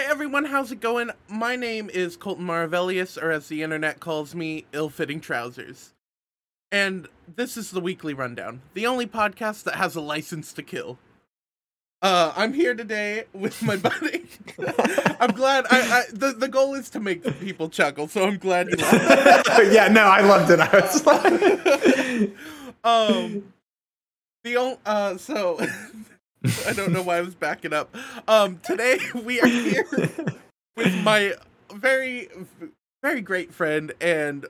Hey everyone, how's it going? My name is Colton Maravellius, or as the internet calls me, Ill Fitting Trousers. And this is the weekly rundown, the only podcast that has a license to kill. Uh, I'm here today with my buddy. I'm glad. I, I the the goal is to make people chuckle, so I'm glad you yeah, no, I loved it. I was like, um, the only uh, so I don't know why I was backing up. Um, today we are here with my very, very great friend and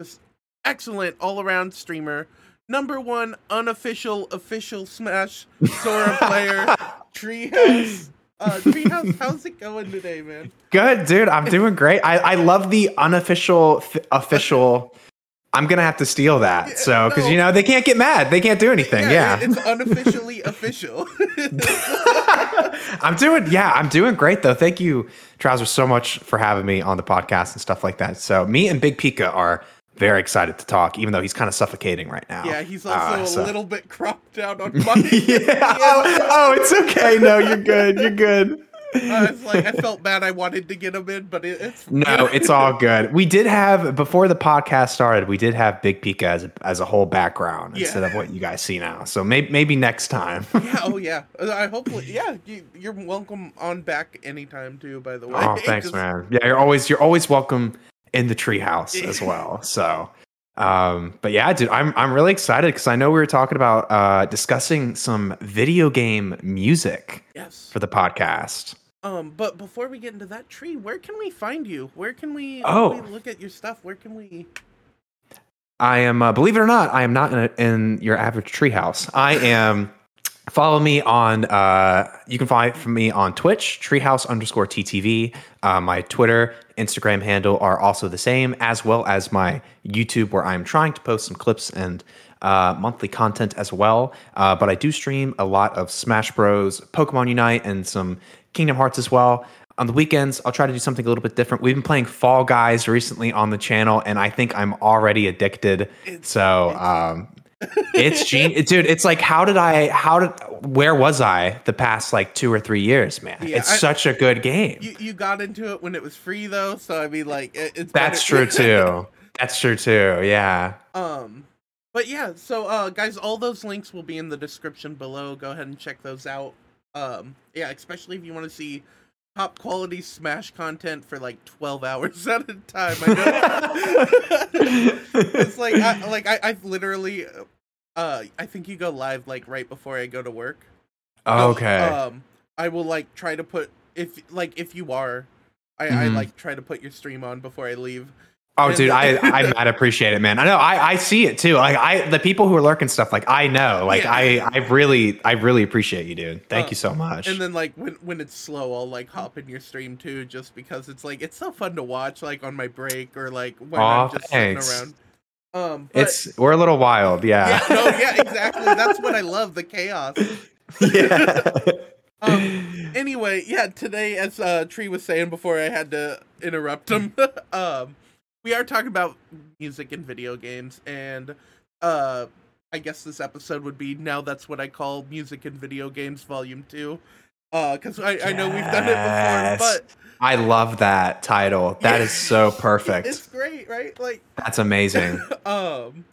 just excellent all around streamer, number one unofficial official Smash Sora player, Treehouse. Uh, Treehouse, how's it going today, man? good, dude. I'm doing great. I, I love the unofficial f- official. I'm gonna have to steal that. So, because no. you know they can't get mad. They can't do anything. Yeah, it's unofficially official. I'm doing. Yeah, I'm doing great though. Thank you, Trousers, so much for having me on the podcast and stuff like that. So, me and Big Pika are very excited to talk, even though he's kind of suffocating right now. Yeah, he's also Uh, a little bit cropped out on my. yeah. Oh, oh, it's okay. No, you're good. You're good. I was like, I felt bad. I wanted to get him in, but it, it's No, it's all good. We did have before the podcast started. We did have Big Pika as a, as a whole background Yeah. instead of what you guys see now. So maybe maybe next time. yeah. Oh yeah. Uh, I hopefully yeah. You, you're welcome on back anytime too. By the way. oh, thanks, man. Yeah, you're always you're always welcome in the treehouse as well. So, um, but yeah, dude, I'm I'm really excited because I know we were talking about uh, discussing some video game music Yes. for the podcast. Um. But before we get into that tree, where can we find you? Where can we? Oh. when we look at your stuff. Where can we? I am, uh, believe it or not, I am not in, a, in your average treehouse. I am. Follow me on. Uh, you can find me on Twitch, treehouse underscore ttv. Uh, my Twitter, Instagram handle are also the same, as well as my YouTube, where I'm trying to post some clips and uh, monthly content as well. Uh, but I do stream a lot of Smash Bros, Pokemon Unite, and some Kingdom Hearts as well. On the weekends, I'll try to do something a little bit different. We've been playing Fall Guys recently on the channel, and I think I'm already addicted. so, um, it's dude. It's like, how did I? How did? Where was I the past like two or three years, man? Yeah, it's I- such a good game. You you got into it when it was free though, so I mean like it, it's That's better- true too. That's true too. Yeah. Um, but yeah, so uh, guys, all those links will be in the description below. Go ahead and check those out. Um, yeah, especially if you want to see top quality Smash content for like twelve hours at a time. I know. it's like I, like I I've literally, uh, I think you go live like right before I go to work. So, okay. Um, I will like try to put if like if you are, I I Mhm. like try to put your stream on before I leave. Oh, dude, I I mad appreciate it, man. I know, I I see it too. Like I, the people who are lurking stuff, like I know, like Yeah. I I really I really appreciate you, dude. Thank Uh, you so much. And then like when when it's slow, I'll like hop in your stream too, just because it's like it's so fun to watch, like on my break or like when Aw, I'm just thanks. sitting around. Um, but, it's we're a little wild, yeah, yeah. no, yeah, exactly. That's what I love, the chaos. Yeah. Um, anyway, yeah, today, as uh, Tree was saying before I had to interrupt him, um, we are talking about music and video games, and uh, I guess this episode would be now that's what I call music and video games volume two. Uh, because I, I know we've done it before, but I love that title. That Yeah. is so perfect. it's great, right? Like, That's amazing. um,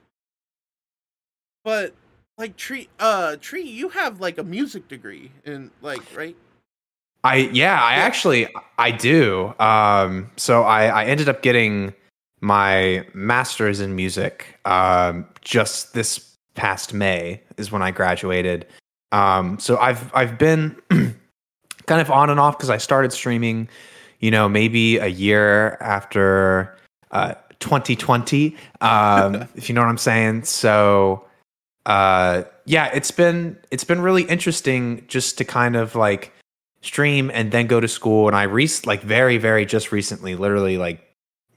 but like Tree, uh, Tree, you have like a music degree in like, right? I yeah, I Yeah. actually I do. Um, so I I ended up getting my master's in music um, just this past May is when I graduated. Um, so I've I've been kind of on and off because I started streaming, you know, maybe a year after uh, 2020, um, if you know what I'm saying. So uh, yeah, it's been it's been really interesting just to kind of like stream and then go to school. And I re like very very just recently, literally like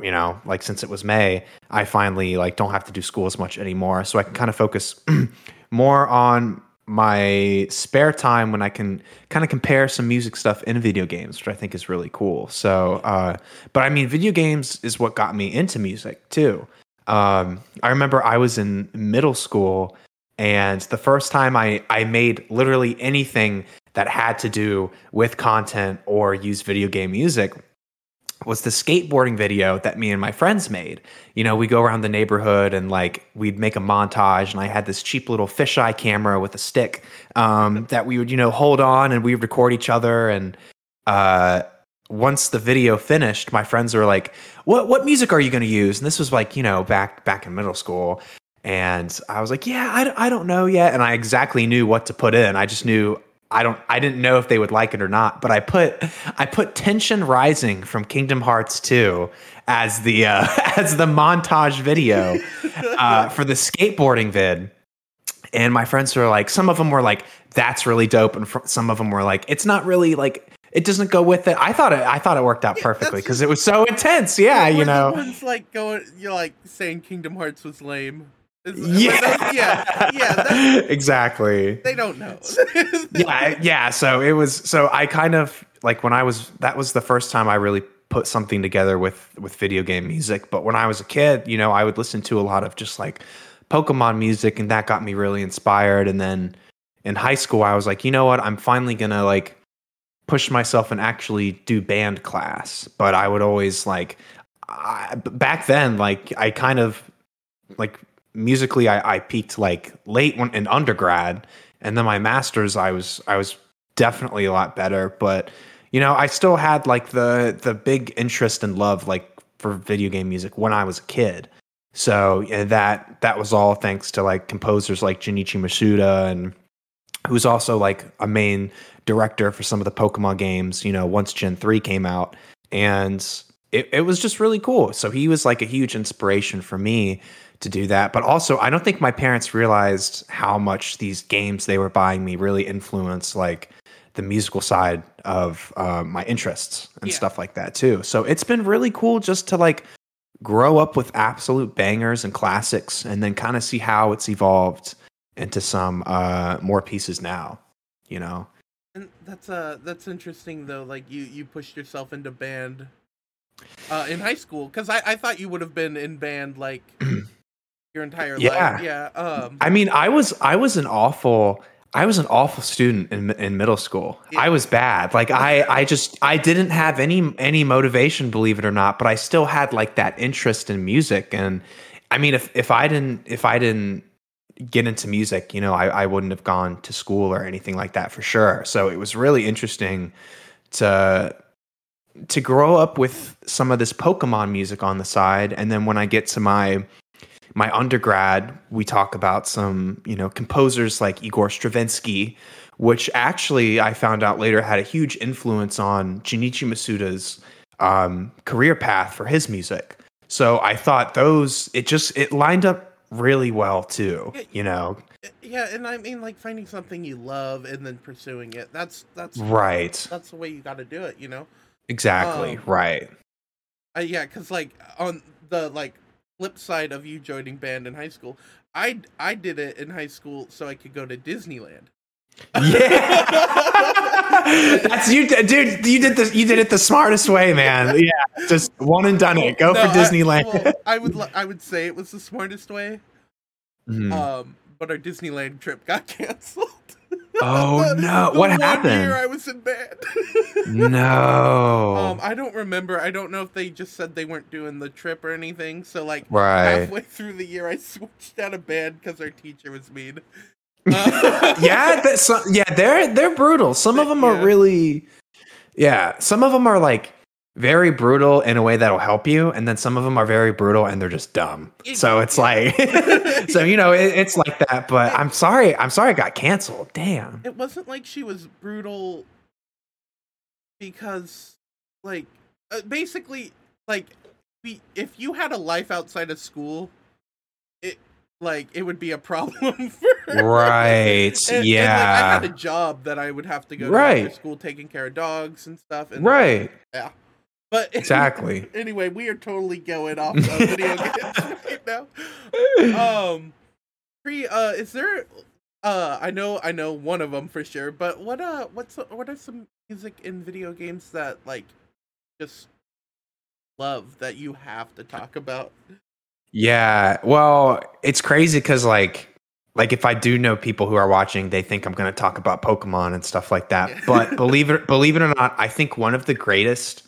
you know like since it was May, I finally like don't have to do school as much anymore, so I can kind of focus more on my spare time when I can kind of compare some music stuff in video games, which I think is really cool. So, uh, but I mean, video games is what got me into music too. Um, I remember I was in middle school, and the first time I I made literally anything that had to do with content or use video game music was the skateboarding video that me and my friends made. You know, we go around the neighborhood and like we'd make a montage, and I had this cheap little fisheye camera with a stick um, that we would, you know, hold on and we would record each other. And uh, once the video finished, my friends were like, "What what music are you going to use?" And this was like, you know, back back in middle school. And I was like, "Yeah, I, I don't know yet." And I exactly knew what to put in. I just knew I don't I didn't know if they would like it or not, but I put I put Tension Rising from Kingdom Hearts 2 as the uh, as the montage video uh, for the skateboarding vid. And my friends were like, some of them were like, "That's really dope," and fr- some of them were like, "It's not really like it doesn't go with it." I thought it I thought it worked out Yeah, perfectly because it was so intense. Yeah, Were you know. ones like going, you're like saying Kingdom Hearts was lame. Yeah, yeah, yeah. Exactly. they don't know. yeah, yeah. So it was. So I kind of like when I was. That was the first time I really put something together with with video game music. But when I was a kid, you know, I would listen to a lot of just like Pokemon music, and that got me really inspired. And then in high school, I was like, you know what? I'm finally gonna like push myself and actually do band class. But I would always like I, back then, like I kind of like musically, I, I peaked like late when in undergrad, and then my masters, I was I was definitely a lot better. But you know, I still had like the the big interest and love like for video game music when I was a kid. So that that was all thanks to like composers like Junichi Masuda and who's also like a main director for some of the Pokemon games, you know, once Gen 3 came out. And it, it was just really cool. So he was like a huge inspiration for me to do that. But also, I don't think my parents realized how much these games they were buying me really influenced like the musical side of uh, my interests and Yeah. stuff like that too. So it's been really cool just to like grow up with absolute bangers and classics and then kind of see how it's evolved into some uh more pieces now you know And that's uh that's interesting though. Like you you pushed yourself into band uh in high school because I I thought you would have been in band like your entire Yeah. life. Yeah. Um. i mean i was i was an awful i was an awful student in in middle school Yeah. i was bad like i i just i didn't have any any motivation believe it or not but i still had like that interest in music and i mean if if i didn't if i didn't get into music you know i i wouldn't have gone to school or anything like that for sure so it was really interesting to to grow up with some of this Pokemon music on the side, and then when I get to my my undergrad, we talk about some you know composers like Igor Stravinsky, which actually I found out later had a huge influence on Junichi Masuda's um, career path for his music. So I thought those it just it lined up really well too. You know, Yeah, and I mean like finding something you love and then pursuing it. That's that's right? that's the way you got to do it. You know. Exactly, Um, right. Uh, yeah, because like on the like flip side of you joining band in high school, I I did it in high school so I could go to Disneyland. Yeah, that's you, dude. You did this. You did it the smartest way, man. Yeah, just one and done it. Go No, for I- Disneyland. well, I, would I would say it was the smartest way. Mhm. Um, but our Disneyland trip got canceled. oh The- no! the What one happened? Year I was in band. no. Um, I don't remember. I don't know if they just said they weren't doing the trip or anything. So like right. halfway through the year, I switched out of band because our teacher was mean. Uh, yeah, that's yeah. They're they're brutal. Some of them are Yeah. really. Yeah, some of them are like very brutal in a way that'll help you, and then some of them are very brutal and they're just dumb. So it's like, so you know, it, it's like that. But I'm sorry. I'm sorry. It got canceled. Damn. it wasn't like she was brutal because like uh, basically like we if you had a life outside of school it like it would be a problem for. Right. And- and, yeah. like, I had a job that I would have to go to Right. after school taking care of dogs and stuff. And right. But Exactly. anyway, we are totally going off of video games right now. Um, Tree, uh, is there? Uh, I know, I know one of them for sure. But what, uh, what's what are some music in video games that like just love that you have to talk about? Yeah. Well, it's crazy because like like if I do know people who are watching, they think I'm going to talk about Pokemon and stuff like that. But believe it believe it or not, I think one of the greatest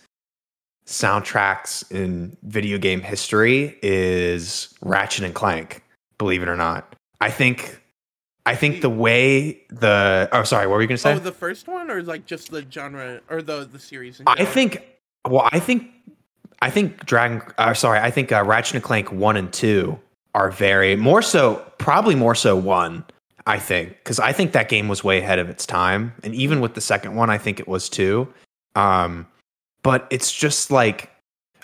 soundtracks in video game history is Ratchet and Clank. Believe it or not, I think I think the way the oh sorry, what were you going to say? Oh, the first one, or like just the genre or the the series? I think well, I think I think Dragon. Uh, sorry, I think uh, Ratchet and Clank one and two are very more so, probably more so one. I think because I think that game was way ahead of its time, and even with the second one, I think it was too. Um, but it's just like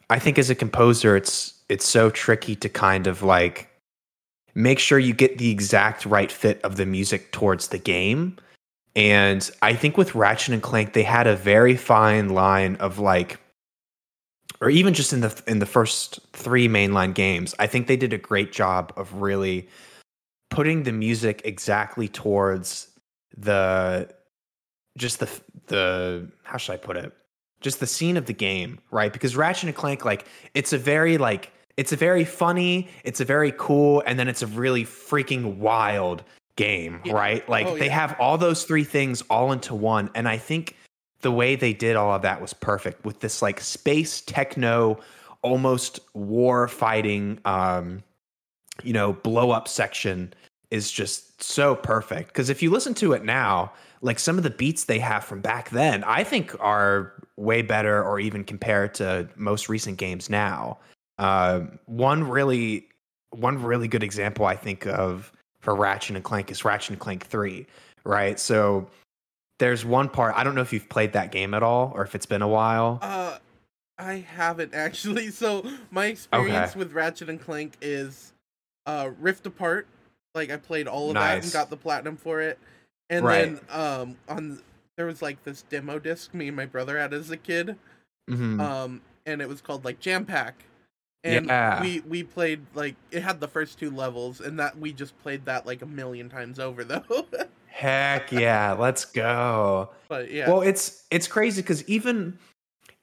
I think as a composer, it's it's so tricky to kind of like make sure you get the exact right fit of the music towards the game. And I think with Ratchet and Clank, they had a very fine line of like or even just in the in the first three mainline games, I think they did a great job of really putting the music exactly towards the just the the how should I put it? Just the scene of the game, right? Because Ratchet and Clank, like, it's a very like it's a very funny, it's a very cool, and then it's a really freaking wild game, yeah. right? Like oh, they have all those three things all into one. And I think the way they did all of that was perfect with this like space techno almost war fighting um you know blow up section is just so perfect because if you listen to it now like some of the beats they have from back then i think are way better or even compared to most recent games now uh, one really one really good example i think of for ratchet and clank is ratchet and clank 3 right so there's one part I don't know if you've played that game at all or if it's been a while. Uh I haven't actually. So my experience okay. with Ratchet and Clank is uh Rift Apart. Like I played all of nice. that and got the platinum for it. And right. then um on there was like this demo disc me and my brother had as a kid. Mm-hmm. Um and it was called like Jam Pack. And yeah. we we played like it had the first two levels and that we just played that like a million times over though. Heck yeah, let's go. But yeah. Well, it's it's crazy because even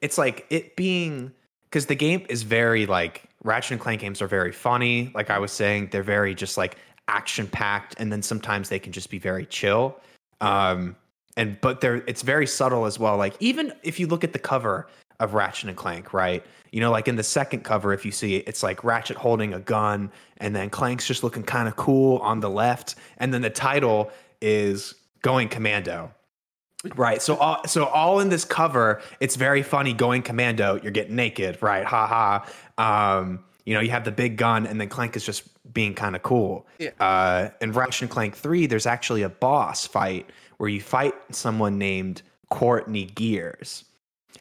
it's like it being because the game is very like Ratchet and Clank games are very funny. Like I was saying, they're very just like action packed, and then sometimes they can just be very chill. Um, and but they're it's very subtle as well. Like even if you look at the cover of Ratchet and Clank, right? You know, like in the second cover, if you see it, it's like Ratchet holding a gun, and then Clank's just looking kind of cool on the left, and then the title is going commando. Right. So all so all in this cover, it's very funny going commando, you're getting naked, right? Ha ha. Um, you know, you have the big gun and then Clank is just being kind of cool. Yeah. Uh in Ratchet and Clank 3, there's actually a boss fight where you fight someone named Courtney Gears.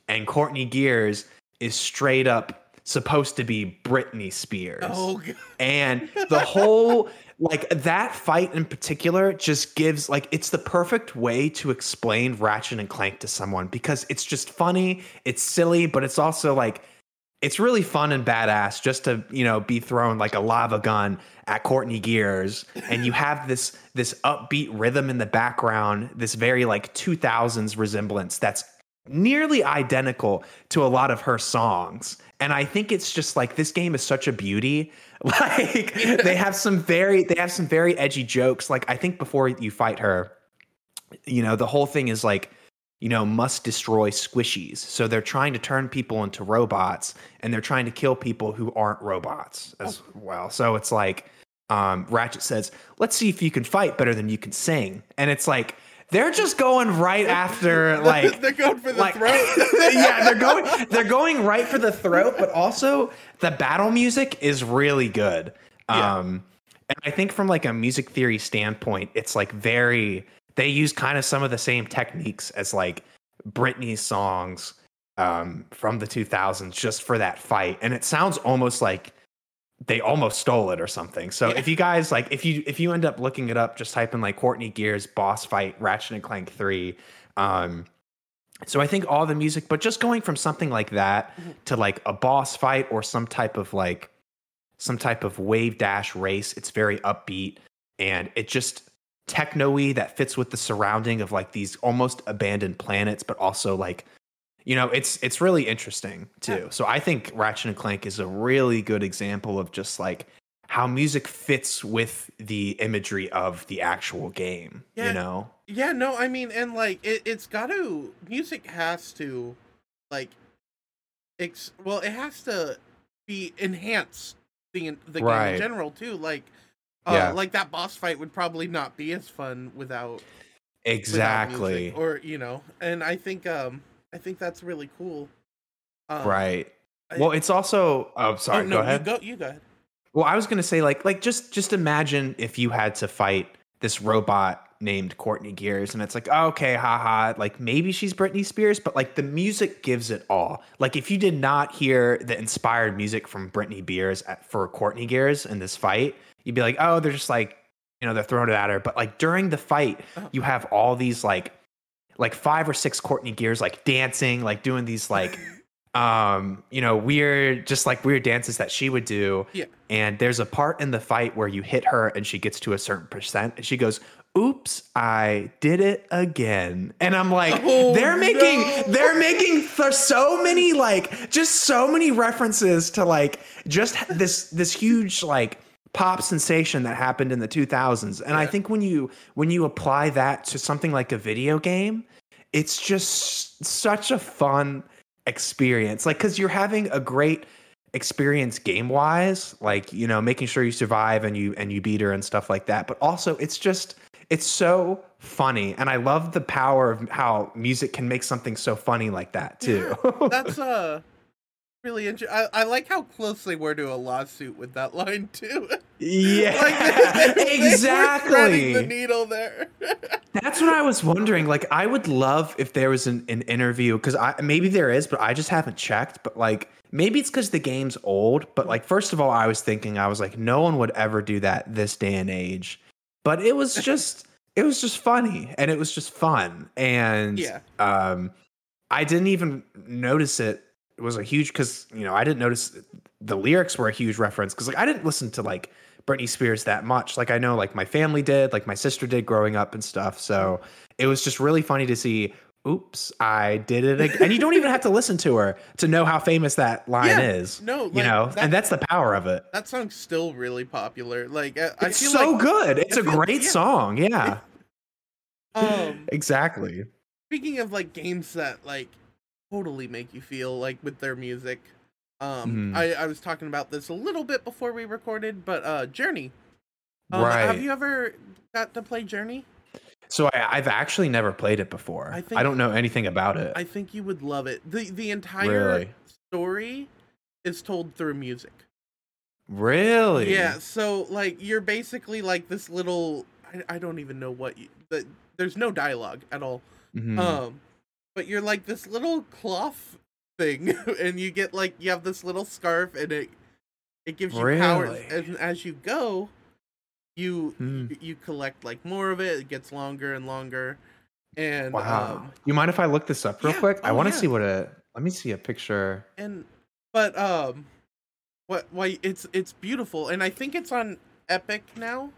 And Courtney Gears is straight up supposed to be Britney Spears. Oh, God. And the whole like that fight in particular just gives like it's the perfect way to explain Ratchet and Clank to someone because it's just funny, it's silly, but it's also like it's really fun and badass just to you know be thrown like a lava gun at Courtney Gears, and you have this this upbeat rhythm in the background, this very like 2000s resemblance that's nearly identical to a lot of her songs. And I think it's just like this game is such a beauty Like they have some very they have some very edgy jokes. Like I think before you fight her, you know, the whole thing is like you know, must destroy squishies. So they're trying to turn people into robots and they're trying to kill people who aren't robots as oh. well. So it's like um, Ratchet says, let's see if you can fight better than you can sing. And it's like, they're just going right after like they're going for the like, throat. yeah, they're going they're going right for the throat, but also the battle music is really good. Yeah. Um and I think from like a music theory standpoint, it's like very they use kind of some of the same techniques as like Britney's songs um from the 2000s just for that fight. And it sounds almost like they almost stole it or something. So yeah. if you guys like if you if you end up looking it up, just type in like Courtney Gears boss fight Ratchet and Clank 3. Um so I think all the music, but just going from something like that mm-hmm. to like a boss fight or some type of like some type of wave dash race, it's very upbeat and it just techno-y that fits with the surrounding of like these almost abandoned planets, but also like you know it's it's really interesting too yeah. so i think ratchet and clank is a really good example of just like how music fits with the imagery of the actual game. Yeah. You know? Yeah, no, I mean, and like it, it's got to music has to like, ex- well, it has to be enhance the the game in general too. Like, uh, Yeah. like that boss fight would probably not be as fun without without Exactly. music, or you know, and I think um I think that's really cool. Um, right. I- well, it's also oh sorry, oh, no, go ahead. You go. You go ahead. Well, I was gonna say like like just just imagine if you had to fight this robot named Courtney Gears, and it's like okay, haha, like maybe she's Britney Spears, but like the music gives it all. Like if you did not hear the inspired music from Britney Spears at, for Courtney Gears in this fight, you'd be like, oh, they're just like you know they're throwing it at her. But like during the fight, Uh-huh. you have all these like like five or six Courtney Gears like dancing, like doing these like um you know weird just like weird dances that she would do Yeah. and there's a part in the fight where you hit her and she gets to a certain percent and she goes oops i did it again and i'm like Oh, they're making no. they're making for so many like just so many references to like just this this huge like pop sensation that happened in the 2000s and i think when you when you apply that to something like a video game it's just such a fun experience. Like because you're having a great experience game wise like you know making sure you survive and you and you beat her and stuff like that. But also it's just it's so funny. And i love the power of how music can make something so funny like that too. That's uh really interesting. I, I like how close they were to a lawsuit with that line too. yeah like, they- they exactly threading the needle there. That's what I was wondering. Like, I would love if there was an, an interview because I maybe there is, but I just haven't checked. But like, maybe it's because the game's old. But like, first of all, I was thinking, I was like, no one would ever do that this day and age. But it was just, it was just funny, and it was just fun, and Yeah. um, I didn't even notice it. Was a huge because you know I didn't notice the lyrics were a huge reference because like I didn't listen to like Britney Spears that much. Like I know like my family did, like my sister did growing up and stuff. So it was just really funny to see. Oops, I did it again. and you don't even have to listen to her to know how famous that line Yeah, is. no, you know, that- and that's the power of it. that song's still really popular. Like I, I It's so like good. It's I a great yeah. song. Yeah, um exactly. speaking of like games that like totally make you feel like with their music. Um Mhm. I, I was talking about this a little bit before we recorded, but uh Journey. Um, right. Have you ever got to play Journey? So I, I've actually never played it before. I I, don't know anything about it. I think you would love it. The the entire Really? story is told through music. really? Yeah, so like you're basically like this little I, I don't even know what you the, there's no dialogue at all. Mhm. Um but you're like this little cloth thing and you get like you have this little scarf and it it gives you powers Really? and as you go you Hmm. you collect like more of it it gets longer and longer and Wow. um you mind if I look this up real yeah. quick? I Oh, want to yeah. see what a. Let me see a picture. and but um what why it's it's beautiful and i think it's on epic now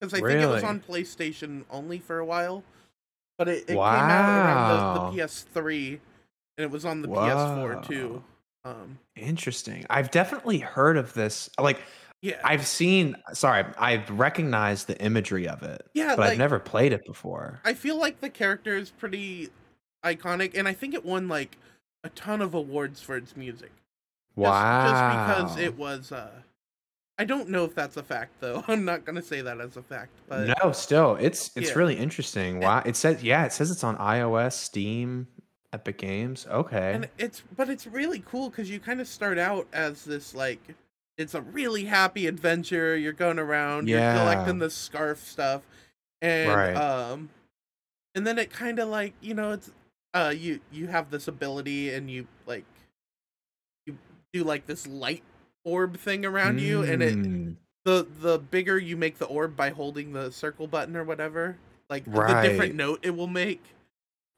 because i think it was on playstation only for a while but it, it came out around the, the ps3 and it was on the Wow. ps4 too um Interesting. I've definitely heard of this. Like yeah I've seen. Sorry, I've recognized the imagery of it, yeah but like I've never played it before. i feel like the character is pretty iconic and i think it won like a ton of awards for its music Just- wow. just because it was uh i don't know if that's a fact though i'm not gonna say that as a fact but no, still, it's it's Yeah. really interesting. Wow. It says yeah, it says it's on iOS, Steam, Epic Games. Okay. and it's but it's really cool because you kind of start out as this like it's a really happy adventure you're going around Yeah. you're collecting the scarf stuff and Right. um and then it kind of like you know it's uh you you have this ability and you like you do like this light orb thing around you and it Mm, the the bigger you make the orb by holding the circle button or whatever like the different note it will make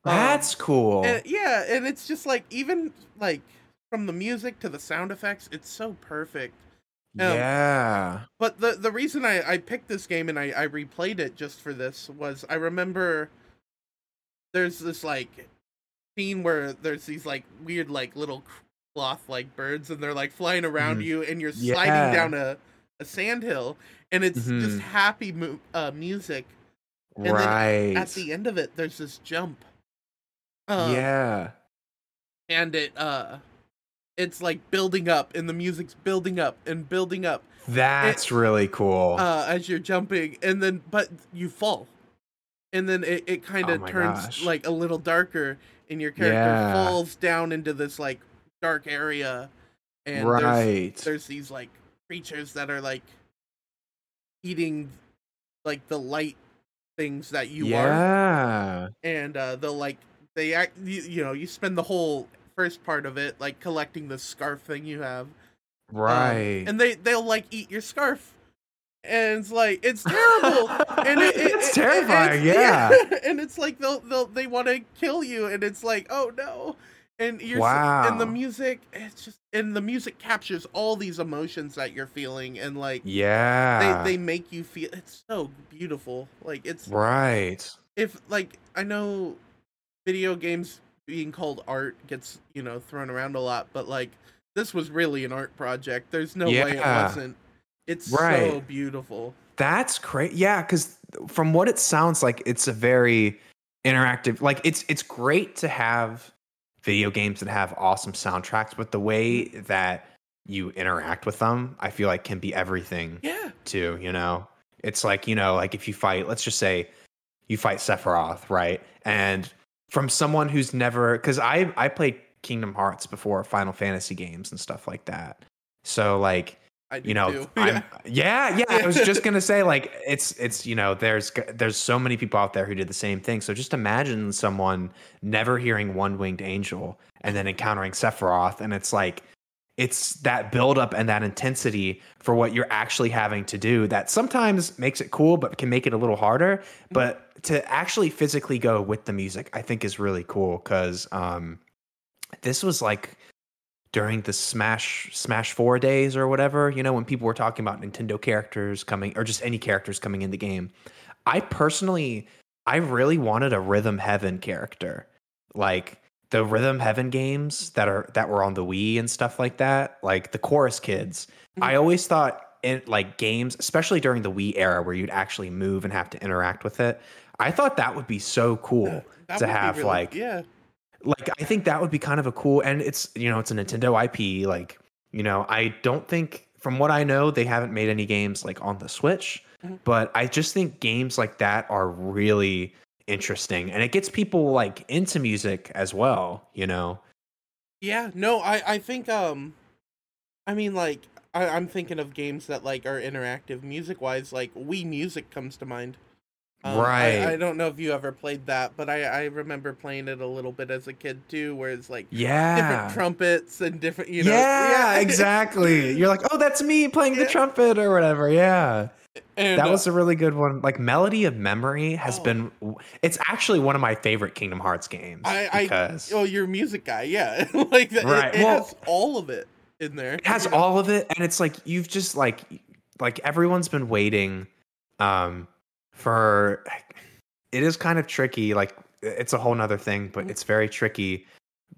Um, That's cool. and, yeah, and it's just like even like from the music to the sound effects, it's so perfect. um, yeah. But the the reason I I picked this game and I I replayed it just for this was I remember there's this like scene where there's these like weird like little cloth like birds and they're like flying around Mhm. you and you're Yeah. sliding down a a sand hill, and it's Mhm. just happy mu- uh, music. And then right. At the end of it, there's this jump. Um, yeah. and it uh, it's like building up, and the music's building up and building up That's really cool. uh, as you're jumping, and then but you fall, and then it, it kind Oh of my turns gosh. like a little darker, and your character Yeah. falls down into this like dark area, and there's, right. there's these like creatures that are like eating like the light things that you are, yeah. and uh, they'll like they act you, you know you spend the whole first part of it like collecting the scarf thing you have um, Right. and they they'll like eat your scarf and it's like it's terrible and it, it- it's it- terrifying. it's- yeah. and it's like they'll they'll they want to kill you and it's like oh no and you're s- and the music it's just and the music captures all these emotions that you're feeling and like Yeah. they they make you feel it's so beautiful like it's right. if like I know video games being called art gets you know thrown around a lot, but like this was really an art project. There's no way it wasn't. It's so beautiful. That's great. Yeah, because from what it sounds like, it's a very interactive. Like it's it's great to have video games that have awesome soundtracks, but the way that you interact with them, I feel like can be everything Yeah. too. You know, it's like you know, like if you fight, let's just say you fight Sephiroth, right? And from someone who's never, because I I played Kingdom Hearts before, Final Fantasy games and stuff like that. So like you know. I'm, yeah. yeah i was just gonna say like it's it's you know there's there's so many people out there who did the same thing. So just imagine someone never hearing one winged angel and then encountering sephiroth and it's like it's that buildup and that intensity for what you're actually having to do that sometimes makes it cool but can make it a little harder. But to actually physically go with the music i think is really cool because um this was like during the Smash Smash 4 days or whatever, you know, when people were talking about Nintendo characters coming or just any characters coming in the game. I personally I really wanted a Rhythm Heaven character. Like the Rhythm Heaven games that are that were on the Wii and stuff like that, like the Chorus Kids. Mm-hmm. I always thought in like games, especially during the Wii era where you'd actually move and have to interact with it. I thought that would be so cool That to have really- like yeah. Like I think that would be kind of a cool and it's you know it's a Nintendo IP like you know I don't think from what I know they haven't made any games like on the Switch Mhm. but I just think games like that are really interesting and it gets people like into music as well you know Yeah, no, I I think um I mean like I, I'm thinking of games that like are interactive music wise, like Wii Music comes to mind. Um, Right. I, don't know if you ever played that, but I, I remember playing it a little bit as a kid too, where it's like yeah different trumpets and different you know yeah, exactly you're like oh that's me playing the trumpet or whatever yeah and, that uh, was a really good one like Melody of Memory has Oh. been it's actually one of my favorite Kingdom Hearts games I, I because oh you're a music guy, yeah. like that, Right, it, it well- has all of it in there. it has know? all of it and it's like you've just like like everyone's been waiting um for it is kind of tricky like it's a whole nother thing but Mhm. it's very tricky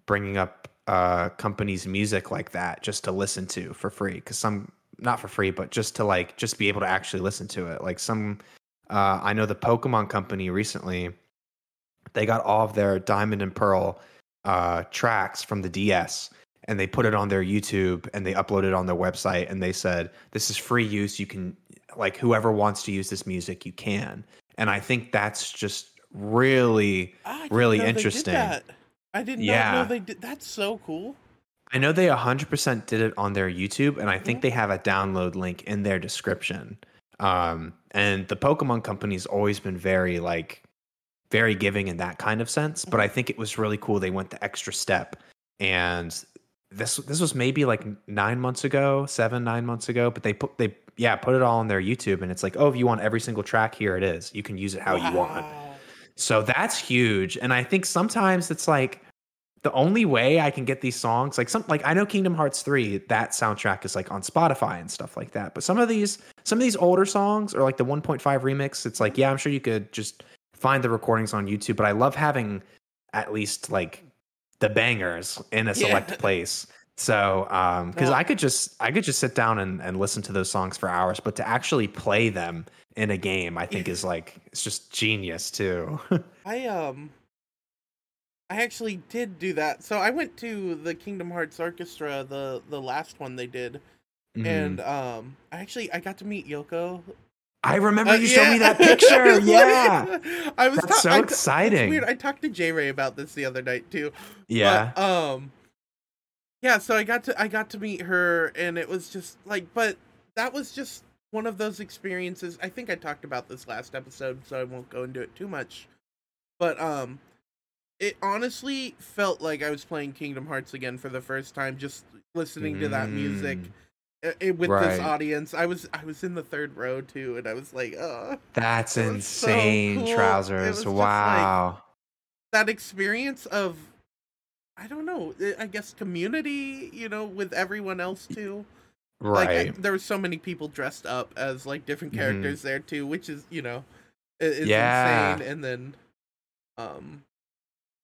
bringing up uh companies music like that just to listen to for free because some not for free but just to like just be able to actually listen to it like some uh i know the pokemon company recently they got all of their diamond and pearl uh tracks from the ds and they put it on their youtube and they uploaded it on their website and they said this is free use you can like whoever wants to use this music you can and i think that's just really I didn't really know they did interesting. that. I did not Yeah. know they did. That's so cool. I know they 100% did it on their YouTube, and I think they have a download link in their description. Um, and the Pokemon company's always been very like very giving in that kind of sense. But I think it was really cool they went the extra step. And this this was maybe like nine months ago, seven nine months ago. But they put they yeah put it all on their YouTube, and it's like oh if you want every single track, here it is. You can use it how you want. So that's huge. And I think sometimes it's like the only way I can get these songs, like some like I know Kingdom Hearts 3, that soundtrack is like on Spotify and stuff like that. But some of these some of these older songs or like the 1.5 remix, it's like, yeah, I'm sure you could just find the recordings on YouTube. But I love having at least like the bangers in a Yeah. select place. So, um, because Well- I could just I could just sit down and, and listen to those songs for hours, but to actually play them in a game, I think is like it's just genius too. I um I actually did do that. So I went to the Kingdom Hearts Orchestra, the the last one they did, Mhm. and um I actually I got to meet Yoko. I remember Uh, you showed me that picture. yeah, I was ta- so I exciting. Weird. I talked to J Ray about this the other night too. yeah. But, um yeah, so I got to I got to meet her and it was just like but that was just one of those experiences. I think I talked about this last episode, so I won't go into it too much. But um it honestly felt like I was playing Kingdom Hearts again for the first time just listening to that music Mm, uh, uh, with Right. this audience. I was I was in the third row too and I was like, "Oh, That's It was so insane, cool. Trousers. just like- Wow. that experience of I don't know, uh, I guess community, you know, with everyone else too. Like I- right. there were so many people dressed up as like different Mhm. characters there too, which is you know, is Yeah. insane. And then, um,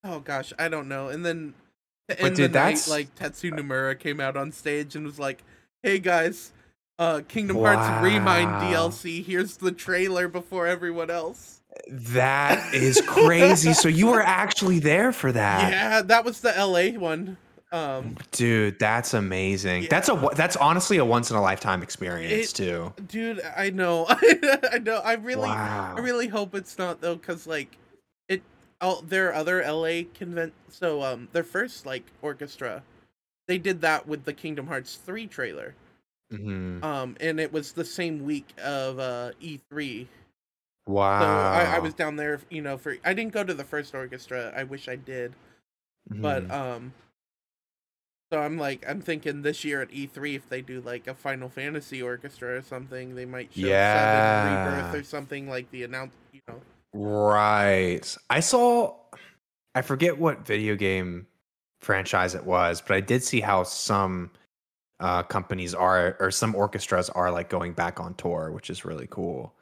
oh gosh, I don't know. And then to But dude, the night, like Tetsu Nomura came out on stage and was like, "Hey guys, uh, Kingdom Hearts Remind DLC. Here's the trailer before everyone else." That is crazy. so you were actually there for that. yeah, that was the LA one. Um, Dude, that's amazing. Yeah. That's a that's honestly a once in a lifetime experience It- too. dude, I know, I know. I really, wow. I really hope it's not though, because like it. Oh, their other LA convent. So um, their first like orchestra, they did that with the Kingdom Hearts three trailer. Mhm. Um, and it was the same week of uh E three. Wow. So I, I was down there, you know, for I didn't go to the first orchestra. I wish I did, but Mhm. um. So I'm like, I'm thinking this year at E3, if they do like a Final Fantasy orchestra or something, they might show Yeah. Seven Rebirth or something like the announce, you know. Right. I saw I forget what video game franchise it was, but I did see how some uh companies are or some orchestras are like going back on tour, which is really cool.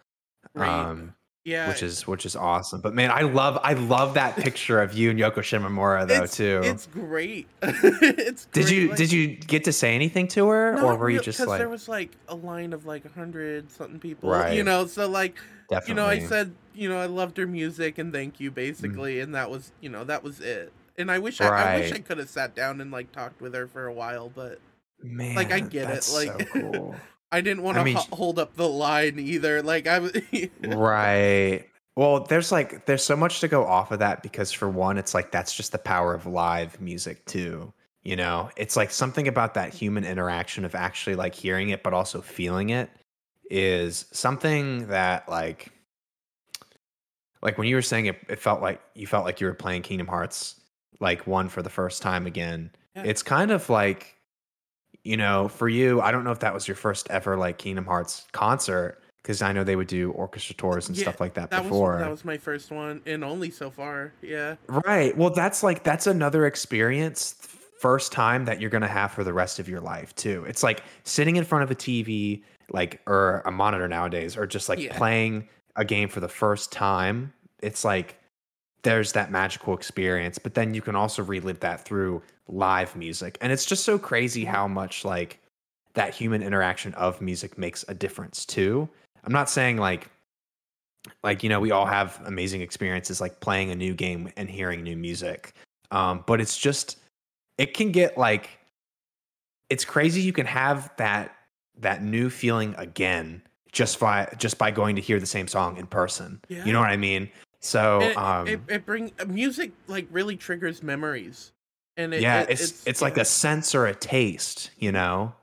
Right. Um Yeah, which is which is awesome. But man, I love I love that picture of you and Yoko Shimomura though it's, too. It's great. it's did great, you like- did you get to say anything to her or were you just like there was like a line of like a hundred something people, Right. you know. So like, definitely you know, I said, you know, I loved her music and thank Mm. you, basically, and that was, you know, that was it. And I wish I, I wish I could have sat down and like talked with her for a while, but man, like, I get it, like- so cool. I didn't want I to mean, ho- hold up the line either. Like I was, right. Well, there's like there's so much to go off of that because for one, it's like that's just the power of live music too. You know, it's like something about that human interaction of actually like hearing it but also feeling it is something that like like when you were saying it, it felt like you felt like you were playing Kingdom Hearts like one for the first time again. Yeah. It's kind of like you know, for you, I don't know if that was your first ever like Kingdom Hearts concert because I know they would do orchestra tours and Yeah, stuff like that, that before. was that was my first one and only so far. Yeah, Right. Well, that's like that's another experience first time that you're going to have for the rest of your life too. It's like sitting in front of a TV like or a monitor nowadays or just like Yeah. playing a game for the first time. It's like there's that magical experience, but then you can also relive that through live music. And it's just so crazy how much like that human interaction of music makes a difference too. I'm not saying like like you know we all have amazing experiences like playing a new game and hearing new music um but it's just it can get like it's crazy you can have that that new feeling again just by just by going to hear the same song in person you know what i mean so it, um it, it bring uh, music like really triggers memories, and it, yeah it- it's it's, like a sense or a taste you know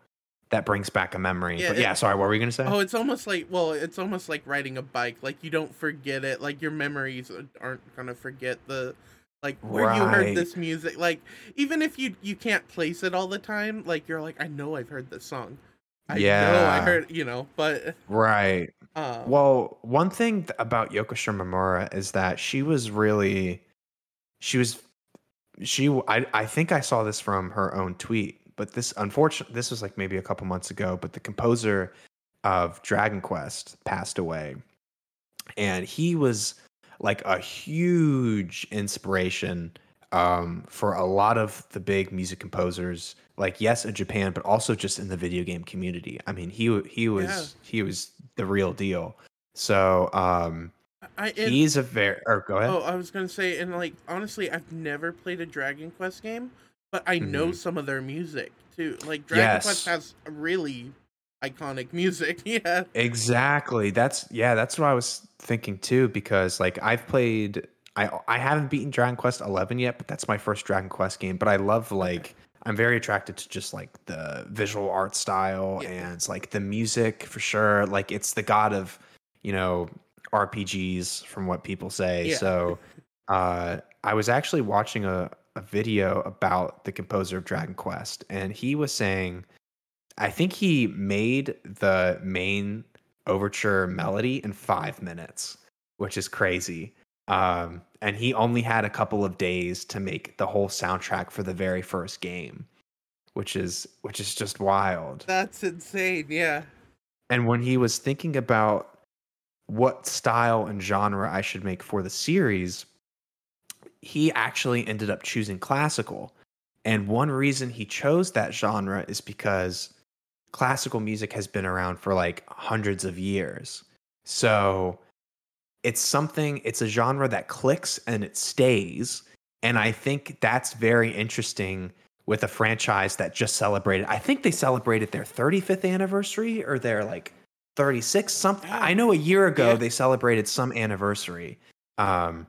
that brings back a memory Yeah, but yeah sorry what were we gonna say Oh, it's almost like well, it's almost like riding a bike. Like you don't forget it. Like your memories aren't gonna forget the like where you heard this music. Like even if you you can't place it all the time, like you're like I know I've heard this song. I know I heard you know, but right um, Well, one thing th- about Yoko Shimomura is that she was really, she was, she. I I think I saw this from her own tweet, but this unfortunately this was like maybe a couple months ago. But the composer of Dragon Quest passed away, and he was like a huge inspiration um, for a lot of the big music composers, like yes, in Japan, but also just in the video game community. I mean, he he was Yeah. he was the real deal. So um, I he's a very. Or go ahead. oh, I was gonna say, and like honestly, I've never played a Dragon Quest game, but I know some of their music too. Like Dragon Mm-hmm. Yes. Quest has really iconic music. Yeah. Exactly. That's yeah, that's what I was thinking too because like I've played I I haven't beaten Dragon Quest 11 yet, but that's my first Dragon Quest game, but I love like I'm very attracted to just like the visual art style Yeah. and it's like the music for sure. Like it's the god of, you know, RPGs from what people say. Yeah. So uh I was actually watching a a video about the composer of Dragon Quest and he was saying I think he made the main overture melody in five minutes, which is crazy. Um, and he only had a couple of days to make the whole soundtrack for the very first game, which is which is just wild. That's insane. Yeah. And when he was thinking about what style and genre I should make for the series, he actually ended up choosing classical. And one reason he chose that genre is because classical music has been around for like hundreds of years. So it's something, it's a genre that clicks and it stays. And I think that's very interesting with a franchise that just celebrated. I think they celebrated their 35th anniversary or their like 36 something. I know a year ago Yeah. they celebrated some anniversary. Um,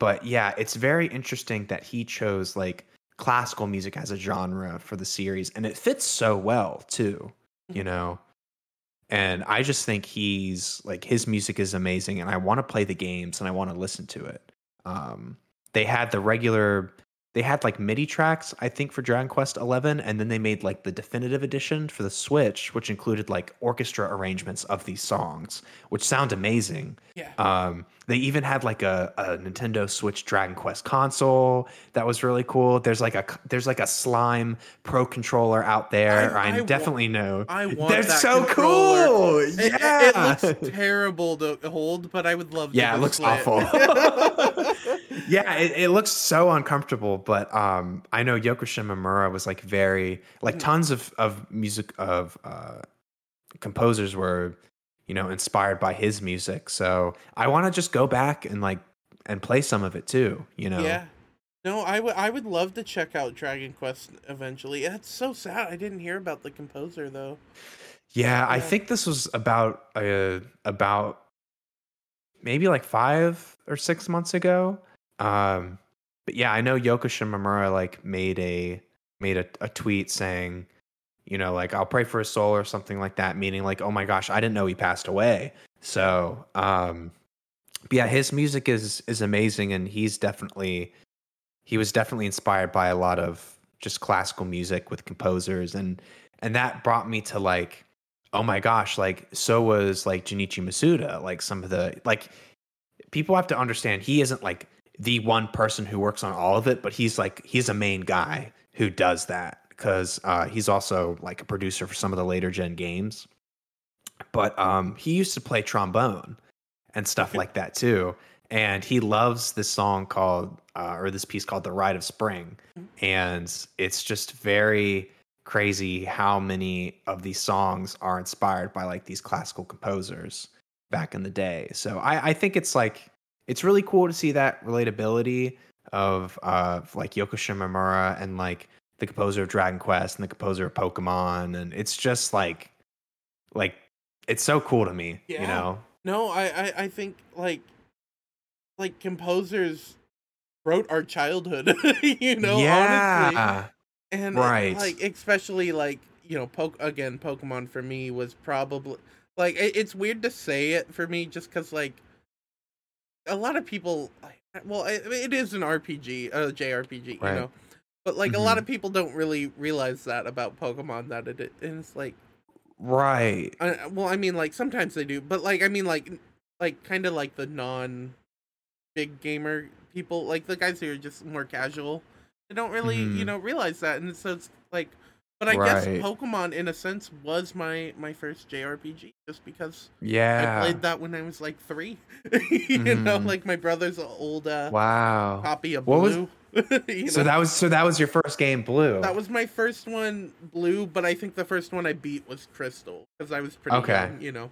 but yeah, it's very interesting that he chose like classical music as a genre for the series, and it fits so well too. You know, and I just think he's like his music is amazing, and I want to play the games and I want to listen to it. Um, they had the regular. They had like MIDI tracks, I think, for Dragon Quest Eleven, and then they made like the definitive edition for the Switch, which included like orchestra arrangements of these songs, which sound amazing. Yeah. Um, they even had like a, a Nintendo Switch Dragon Quest console that was really cool. There's like a there's like a slime pro controller out there. I- I, I wa- definitely know. I want They're so controller. cool. It- Yeah, It, looks terrible to hold, but I would love. To yeah, it looks display awful. yeah, it, it looks so uncomfortable. But um, I know Yoko Shimomura was like very like Mhm. tons of of music of uh, composers were you know inspired by his music. So I want to just go back and like and play some of it too. You know. Yeah. No, I would. I would love to check out Dragon Quest eventually. That's so sad. I didn't hear about the composer though. Yeah, I think this was about uh, about maybe like five or six months ago. Um, but yeah, I know Yoko Shimomura like made a made a, a tweet saying, you know, like I'll pray for his soul or something like that, meaning like, oh my gosh, I didn't know he passed away. So, um, but yeah, his music is is amazing, and he's definitely he was definitely inspired by a lot of just classical music with composers, and and that brought me to like oh my gosh, like so was like Junichi Masuda, like some of the like people have to understand he isn't like the one person who works on all of it, but he's like he's a main guy who does that because uh, he's also like a producer for some of the later gen games. But um, he used to play trombone and stuff like that too, and he loves this song called uh, or this piece called "The Rite of Spring," and it's just very crazy how many of these songs are inspired by like these classical composers back in the day. So I, I think it's like it's really cool to see that relatability of uh like Yoko Shimomura and like the composer of Dragon Quest and the composer of Pokemon and it's just like like it's so cool to me, you know. No, I, I, I think like like composers wrote our childhood. you know, honestly. yeah. And uh, Right. like especially like you know, poke again. Pokemon for me was probably like it, it's weird to say it for me just because like a lot of people. like, Well, it, it is an RPG, a JRPG, Right. you know, but like a lot Mhm. of people don't really realize that about Pokemon that it and it's like Right. I, well, I mean, like sometimes they do, but like I mean, like like kind of like the non big gamer people, like the guys who are just more casual. They don't really, you Mhm. know, realize that, and so it's like. But I guess Pokemon, in a sense, was my my first JRPG, just because Yeah. I played that when I was like three. you know, Mhm. like my brother's old uh, Wow. copy of What was- Blue. you So know? that was so that was your first game, Blue. That was my first one, blue, but I think the first one I beat was crystal because I was pretty Okay. young, you know.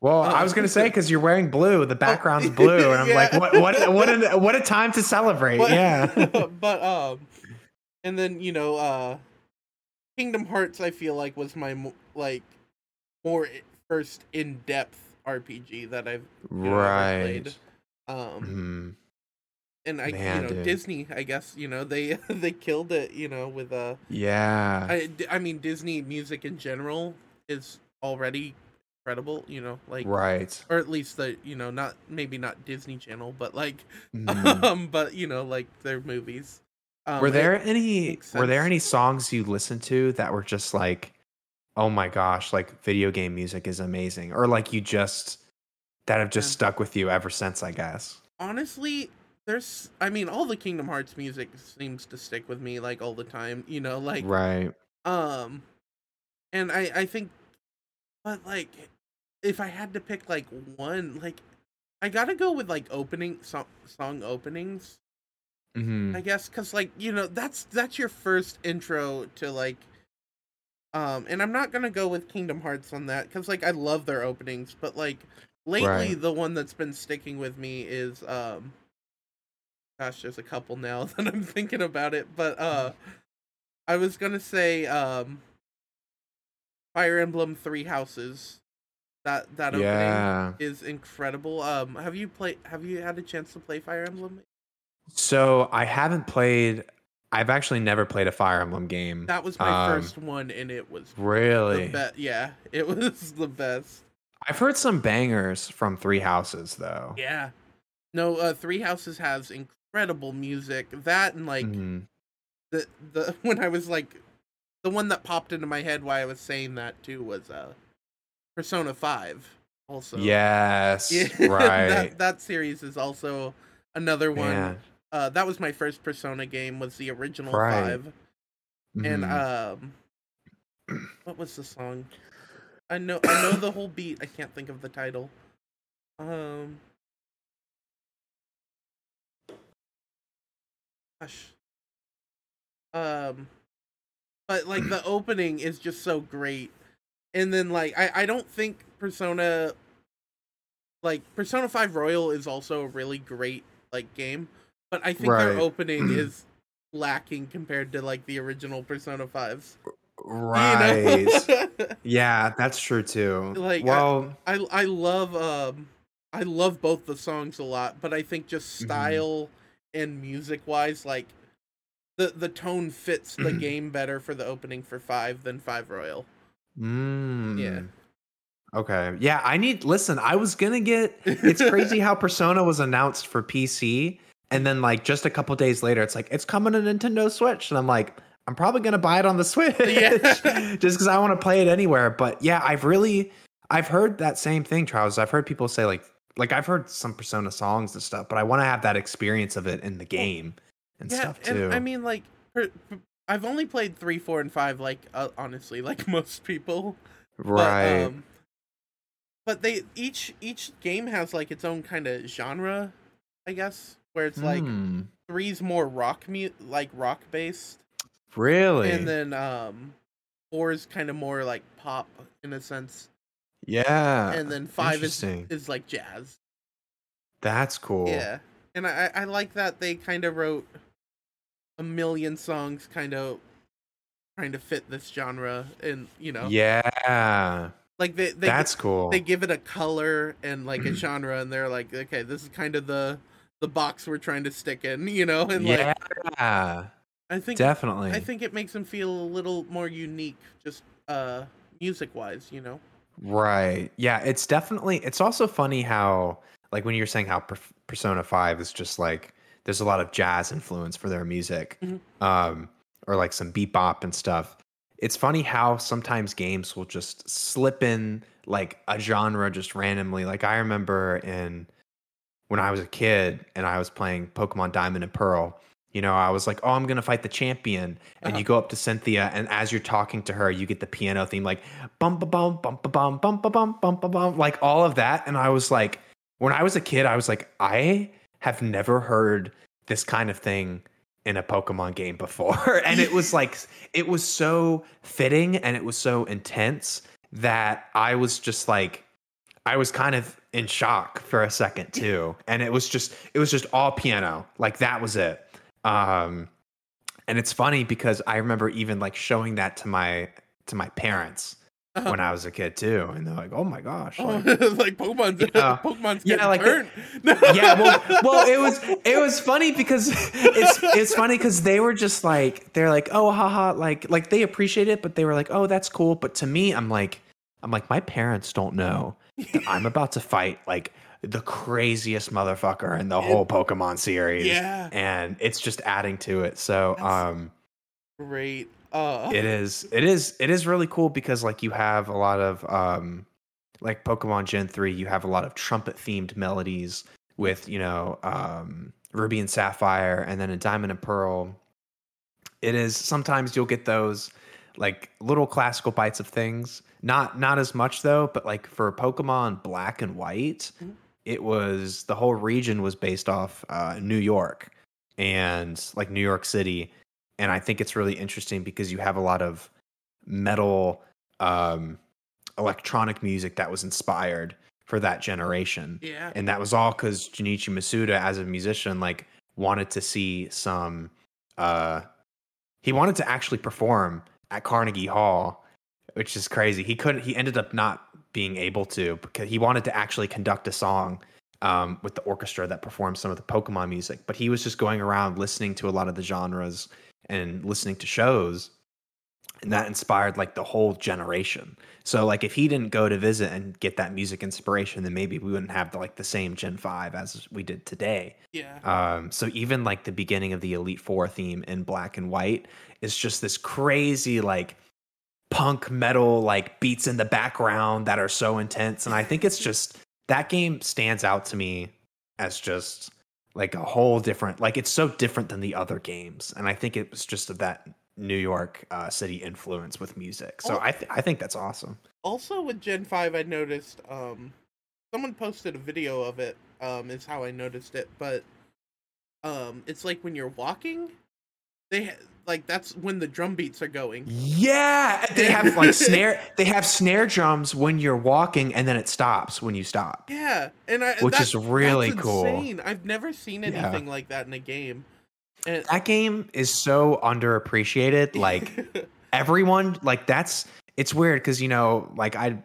well, uh, I was gonna say because you're wearing blue, the background's blue, and I'm like, what, what, what, a, what a time to celebrate! But, yeah, but um, and then you know, uh, Kingdom Hearts, I feel like was my like more first in depth RPG that I've you know, right. played. Um, Mhm. And I, Man, you know, dude. Disney, I guess, you know, they they killed it, you know, with uh, Yeah, I, I mean, Disney music in general is already incredible, you know, like right. or at least the you know not maybe not Disney Channel, but like Mhm. um, but you know like their movies. Um, were there any were there any songs you listened to that were just like oh my gosh like video game music is amazing or like you just that have just Yeah. stuck with you ever since i guess honestly there's I mean all the Kingdom Hearts music seems to stick with me like all the time, you know, like right. um and I I think but like if I had to pick like one like I got to go with like opening song song openings. Hmm I guess cuz like you know that's that's your first intro to like um and I'm not going to go with Kingdom Hearts on that cuz like I love their openings but like lately Right. the one that's been sticking with me is um gosh there's a couple now that I'm thinking about it but uh I was going to say um Fire Emblem 3 Houses that that opening yeah is incredible um have you played have you had a chance to play Fire Emblem so i haven't played i've actually never played a fire emblem game That was my Um, first one, and it was really the best. Yeah, it was the best. i've heard some bangers from three houses though Yeah. No, uh, Three Houses has incredible music. That and like Mhm. the the when I was like the one that popped into my head while I was saying that too was uh Persona Five. Also, yes yeah, right that that series is also another one. Man. Uh, that was my first Persona game. Was the original Right. five. and Mhm. um what was the song i know i know the whole beat i can't think of the title um gosh um but like the opening is just so great and then like i i don't think persona like persona 5 royal is also a really great like game but i think their opening is lacking compared to like the original persona 5s right you know? Yeah, that's true too. Like, I- well, I I love um I love both the songs a lot, but I think just Mhm. style and music wise, like the the tone fits the Mm-hmm. game better for the opening for five than five royal. mm, Yeah. Okay. Yeah, I need listen, I was to get it's crazy how Persona was announced for PC and then like just a couple days later it's like it's coming to Nintendo Switch and I'm like I'm probably to buy it on the Switch Yeah. just cuz I want to play it anywhere, but yeah, I've really I've heard that same thing, Charles. I've heard people say like like I've heard some Persona songs and stuff, but I want to have that experience of it in the game and yeah, stuff too. and I mean like I've only played three, four, and five. Like uh, honestly, like most people. right. But, um, but they each each game has like its own kind of genre, I guess, where it's like Hmm, three's more rock mu- like rock based, really? and then um four is kind of more like pop in a sense, yeah. and then five is is like jazz. That's cool. Yeah, and I I like that they kind of wrote a million songs, kind of trying to fit this genre, and you know, Yeah. like they they That's cool. they give it a color and like a genre, and they're like, okay, this is kind of the the box we're trying to stick in, you know, and yeah. like I think definitely. I think it makes them feel a little more unique, just uh music wise, you know. Right. Yeah, it's definitely it's also funny how like when you're saying how per- Persona 5 is just like there's a lot of jazz influence for their music. Mhm. Um or like some bebop and stuff. It's funny how sometimes games will just slip in like a genre just randomly. Like I remember in when I was a kid and I was playing Pokemon Diamond and Pearl, you know, I was like, "Oh, I'm going to fight the champion." And Uh-huh. you go up to Cynthia and as you're talking to her, you get the piano theme like bum ba bum bum ba bum bum ba bum bum ba bum like all of that and I was like when I was a kid, I was like, "I have never heard this kind of thing in a Pokemon game before. and it was like it was so fitting and it was so intense that I was just like I was kind of in shock for a second too. And it was just it was just all piano. Like that was it. Um and it's funny because I remember even like showing that to my to my parents uh-huh. when I was a kid too, and they're like, "Oh my gosh!" Like, like Pokemon's, yeah. Pokemon's yeah, like turned. yeah, well, well, it was it was funny because it's it's funny because they were just like they're like, "Oh, haha," like like they appreciate it, but they were like, "Oh, that's cool," but to me, I'm like, I'm like, my parents don't know that I'm about to fight like the craziest motherfucker in the whole Pokemon series. Yeah. And it's just adding to it. So That's um great. Uh it is it is it is really cool because like you have a lot of um like Pokemon Gen 3, you have a lot of trumpet themed melodies with, you know, um Ruby and Sapphire and then a Diamond and Pearl. It is sometimes you'll get those like little classical bites of things. Not not as much though, but like for Pokemon Black and White, mm-hmm it was the whole region was based off uh, New York and like New York City, and I think it's really interesting because you have a lot of metal, um, electronic music that was inspired for that generation. Yeah, and that was all because Junichi Masuda, as a musician, like wanted to see some. Uh, he wanted to actually perform at Carnegie Hall, which is crazy. He couldn't. He ended up not being able to because he wanted to actually conduct a song um, with the orchestra that performed some of the Pokemon music. But he was just going around listening to a lot of the genres and listening to shows. And that inspired like the whole generation. So like if he didn't go to visit and get that music inspiration, then maybe we wouldn't have the, like the same Gen Five as we did today. Yeah. Um. So even like the beginning of the Elite Four theme in Black and White is just this crazy like punk metal like beats in the background that are so intense and i think it's just that game stands out to me as just like a whole different like it's so different than the other games and i think it was just of that new york uh, city influence with music so i th- i think that's awesome. Also with gen 5 i noticed um someone posted a video of it um is how i noticed it but um it's like when you're walking they like that's when the drum beats are going. Yeah, they have like snare. They have snare drums when you're walking, and then it stops when you stop. Yeah, and I, which is really cool. Insane. I've never seen anything yeah. like that in a game. And that game is so underappreciated. Like everyone, like that's it's weird because you know, like I,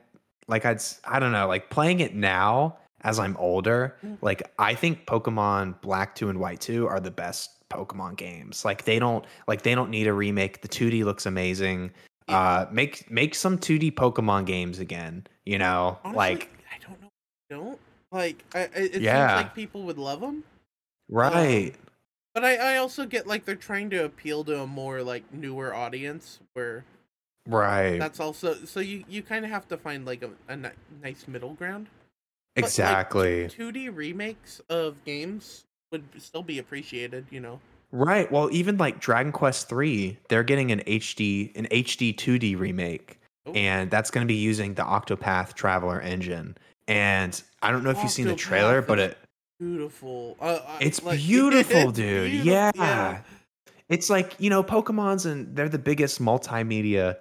like I'd I don't know, like playing it now as I'm older. Mm. Like I think Pokemon Black Two and White Two are the best Pokemon games. Like they don't like they don't need a remake. The 2D looks amazing. Yeah. Uh make make some 2D Pokemon games again, you know? Honestly, like I don't know. Don't like I, it yeah. seems like people would love them. Right. Um, but I I also get like they're trying to appeal to a more like newer audience where Right. That's also so you you kind of have to find like a, a ni- nice middle ground. Exactly. Like, 2D remakes of games would still be appreciated, you know. Right. Well, even like Dragon Quest 3, they're getting an HD an HD 2D remake. Ooh. And that's going to be using the Octopath Traveler engine. And I don't know if Octopath you've seen the trailer, but it beautiful. Uh, it's like, beautiful, dude. Beautiful. Yeah. yeah. It's like, you know, Pokemon's and they're the biggest multimedia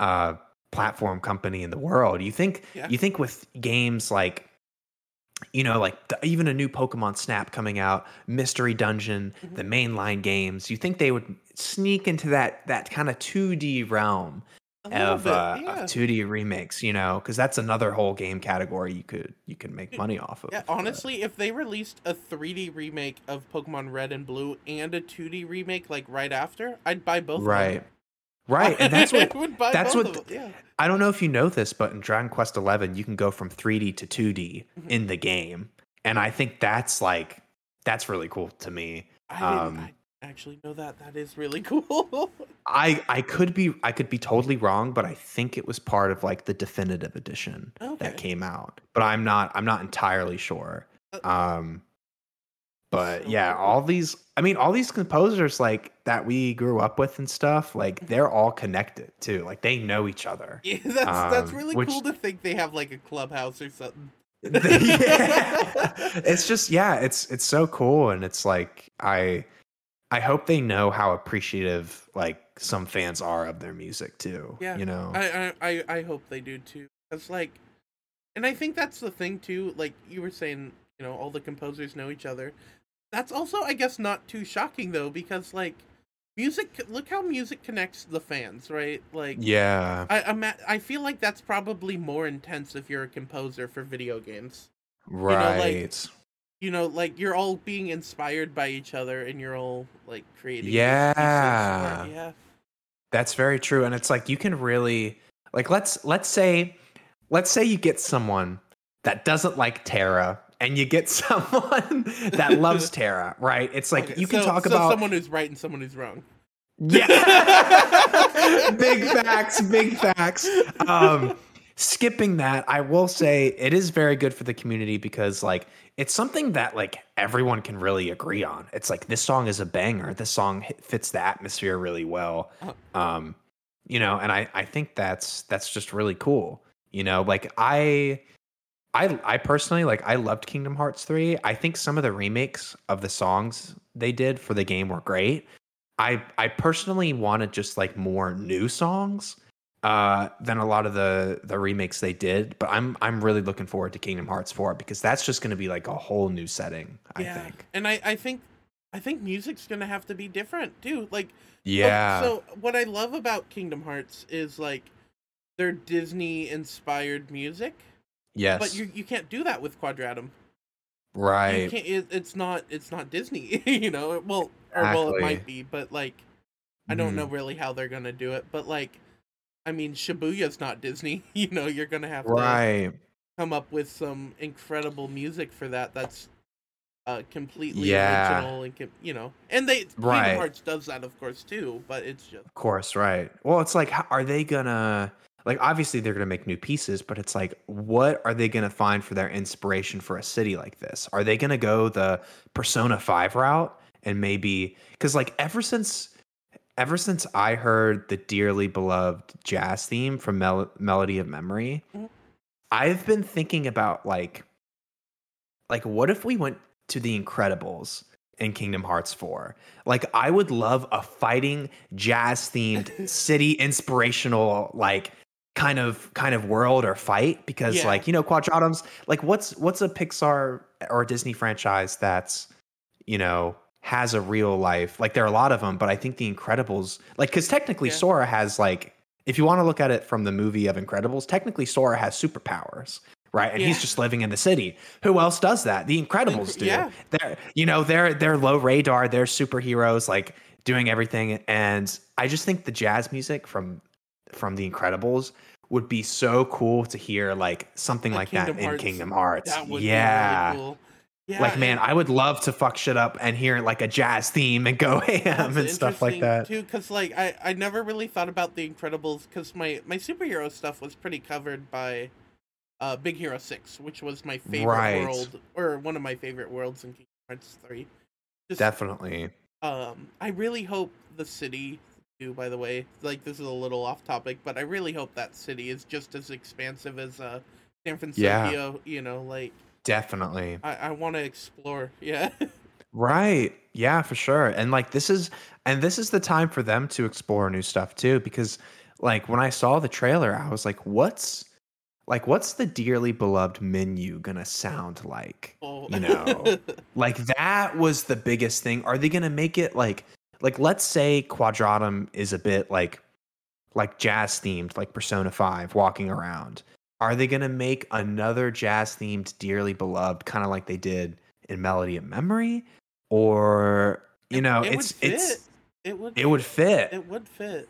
uh platform company in the world. You think yeah. you think with games like you know, like the, even a new Pokemon Snap coming out, Mystery Dungeon, mm-hmm. the mainline games. You think they would sneak into that that kind of 2D realm of, uh, yeah. of 2D remakes, you know, because that's another whole game category you could you could make money off of. Yeah, honestly, but. if they released a 3D remake of Pokemon Red and Blue and a 2D remake like right after, I'd buy both. Right. Right, and that's what that's what yeah. I don't know if you know this, but in Dragon Quest Eleven, you can go from 3D to 2D mm-hmm. in the game, and I think that's like that's really cool to me. I um, didn't I actually know that. That is really cool. I I could be I could be totally wrong, but I think it was part of like the definitive edition okay. that came out, but I'm not I'm not entirely sure. Uh, um, but yeah, all these I mean, all these composers like that we grew up with and stuff, like mm-hmm. they're all connected too. Like they know each other. Yeah, that's um, that's really which, cool to think they have like a clubhouse or something. yeah. it's just yeah, it's it's so cool and it's like I I hope they know how appreciative like some fans are of their music too. Yeah, You know. I, I I I hope they do too. Cause like, and I think that's the thing too. Like you were saying, you know, all the composers know each other. That's also, I guess, not too shocking though, because like, music. Look how music connects the fans, right? Like, yeah. I I'm at- I feel like that's probably more intense if you're a composer for video games. Right. like, You know, like you're all being inspired by each other, and you're all like creating. Yeah. Yeah. That's very true. And it's like you can really like let's let's say let's say you get someone that doesn't like Terra and you get someone that loves Terra, right? It's like Okay, you can so- talk so about someone who's right and someone who's wrong. Yeah. big facts, big facts. Um, skipping that, I will say it is very good for the community because like it's something that like everyone can really agree on. It's like this song is a banger. This song fits the atmosphere really well. Uh-huh. Um, you know, and I I think that's that's just really cool. You know, like I I I personally like I loved Kingdom Hearts 3. I think some of the remakes of the songs they did for the game were great. I I personally wanted just like more new songs uh than a lot of the the remakes they did, but I'm I'm really looking forward to Kingdom Hearts 4 because that's just going to be like a whole new setting, I think. And I, I think I think music's gonna have to be different too. Like oh, Yeah. So what I love about Kingdom Hearts is like they're Disney inspired music, yes. but you you can't do that with Quadratum. Right. can't. It, it's not. It's not Disney. you know. Well, or well, it might be, but like, I don't Mhm. know really how they're gonna do it. But like, I mean, Shibuya's not Disney. You know, you're gonna have to come up with some incredible music for that. That's uh completely Yeah. original and you know, and they Right. Kingdom Hearts does that of course too. But it's just Of course, right. Well, it's like, are they gonna like? Obviously, they're gonna make new pieces, but it's like, what are they gonna find for their inspiration for a city like this? Are they gonna go the Persona Five route and maybe because like ever since ever since I heard the dearly beloved jazz theme from Mel- Melody of Memory, Mhm. I've been thinking about like, like what if we went to the Incredibles in Kingdom Hearts 4? Like, I would love a fighting jazz themed city inspirational like kind of kind of world or fight because Yeah. like you know quadratums like what's what's a pixar or a disney franchise that's you know has a real life like there are a lot of them but i think the incredibles like because technically Yeah. sora has like if you want to look at it from the movie of incredibles technically sora has superpowers right and he's just living in the city who else does that the incredibles do yeah. they're you know they're they're low radar they're superheroes like doing everything and i just think the jazz music from from the incredibles would be so cool to hear like something Like like that in Hearts, kingdom hearts that would yeah be really cool. Yeah, like man i would love to fuck shit up and hear like a jazz theme and go ham and stuff like that too. Because like I I never really thought about the Incredibles because my my superhero stuff was pretty covered by. Uh, Big Hero Six, which was my favorite Right. world, or one of my favorite worlds in Kingdom Hearts Three. Just definitely Um, I really hope the city By the way, like this is a little off topic, but I really hope that city is just as expansive as uh San Francisco. You know, like definitely I, I want to explore. Yeah, Right. Yeah, for sure. And like this is and this is the time for them to explore new stuff too because like when I saw the trailer I was like what's like what's the dearly beloved menu to sound like? Oh. You know. Like that was the biggest thing. Are they to make it like like let's say Quadratum is a bit like like jazz themed like Persona 5 walking around. Are they going to make another jazz themed dearly beloved kind of like they did in Melody of Memory or you know it it's would it's it would it would fit it would fit.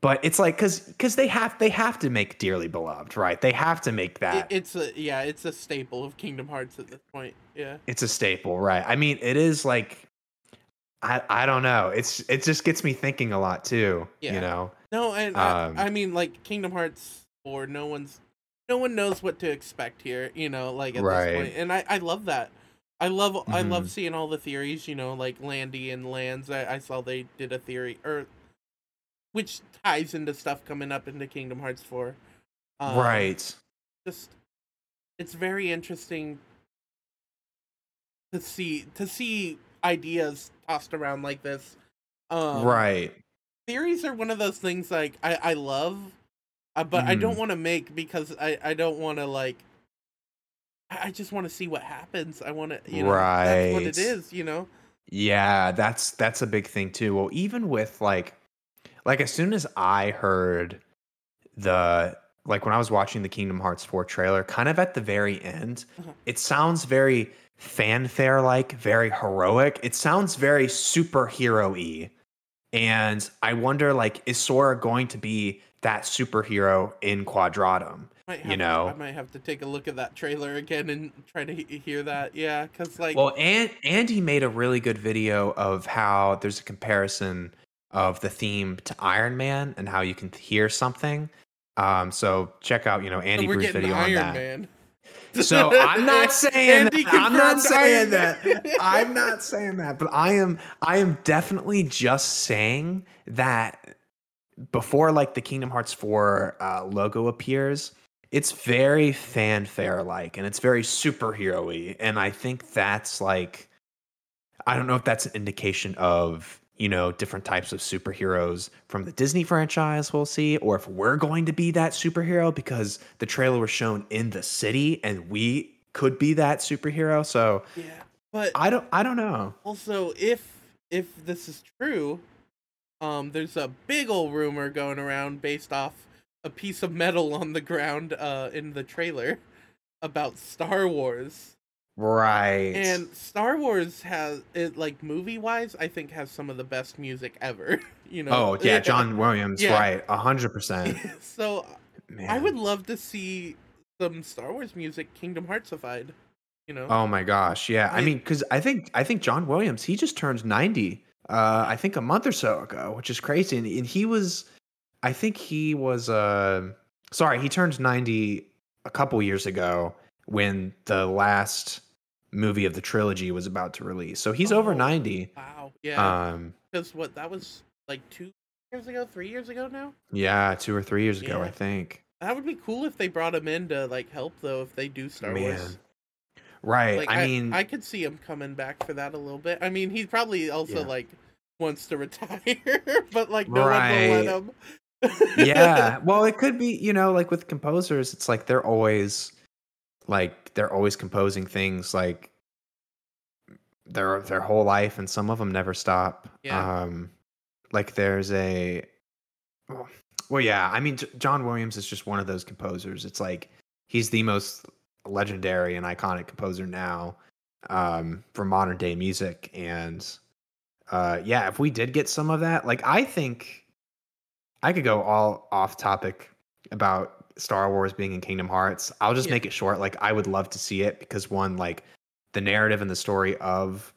but it's like cuz cuz they have they have to make dearly beloved right they have to make It, that it's a yeah, it's a staple of Kingdom Hearts at this point. Yeah, it's a staple right i mean it is like i i don't know it's it just gets me thinking a lot too Yeah. you know no, and Um, I, I mean like Kingdom Hearts Four, no one's no one knows what to expect here. You know, like at Right. this point, and I I love that. I love I Mhm. love seeing all the theories. You know, like Landy and Lands. I, I saw they did a theory or which ties into stuff coming up into Kingdom Hearts Four. Um, right just it's very interesting to see to see ideas tossed around like this. Um, right. Theories are one of those things like I I love, uh, but I don't Mhm. want to make because I I don't want to like. I I just want to see what happens. I want to, you know, that's what it is, you know. Yeah, that's that's a big thing too. Well, even with like like as soon as I heard the like when I was watching the Kingdom Hearts 4 trailer, kind of at the very end, Uh-huh. it sounds very fanfare like, very heroic. It sounds very superhero-y. And I wonder like is Sora going to be that superhero in Quadratum? You know. to, I might have to take a look at that trailer again and try to he- hear that. Yeah, because like, Well, and Andy made a really good video of how there's a comparison of the theme to Iron Man and how you can hear something. Um, so check out, you know, Andy Bruce video Iron on that. Man. So I'm not saying that. I'm not saying that. I'm not saying that, but I am I am definitely just saying that before like the Kingdom Hearts 4 uh, logo appears, it's very fanfare like and it's very superhero-y. And I think that's like I don't know if that's an indication of you know different types of superheroes from the Disney franchise we'll see or if we're going to be that superhero because the trailer was shown in the city and we could be that superhero so Yeah, but I don't I don't know also if if this is true, um, there's a big old rumor going around based off a piece of metal on the ground uh in the trailer about Star Wars. Right And Star Wars has it like movie wise, I think has some of the best music ever. You know. oh yeah John Williams Yeah. right a hundred percent so man I would love to see some Star Wars music Kingdom Heartsified. You know. oh my gosh yeah I mean because I think I think John Williams he just turned ninety uh I think a month or so ago which is crazy and, and he was I think he was uh sorry he turned 90 a couple years ago when the last movie of the trilogy was about to release so he's over Oh, 90 Wow. Yeah. um Because what that was like two years ago, three years ago now. yeah two or three years ago Yeah. I think That would be cool if they brought him in to like help though. If they do Star Wars, right like I, mean I could see him coming back for that a little bit. I mean, he probably also Yeah. like wants to retire, but like no Right. one will let him. yeah well it could be you know like with composers it's like they're always like they're always composing things like their their whole life and some of them never stop. Yeah. um like there's a well, well yeah i mean john williams is just one of those composers. It's like he's the most legendary and iconic composer now um for modern day music. And uh yeah if we did get some of that like i think i could go all off topic about star wars being in kingdom hearts i'll just Yeah. make it short like i would love to see it because one like the narrative and the story of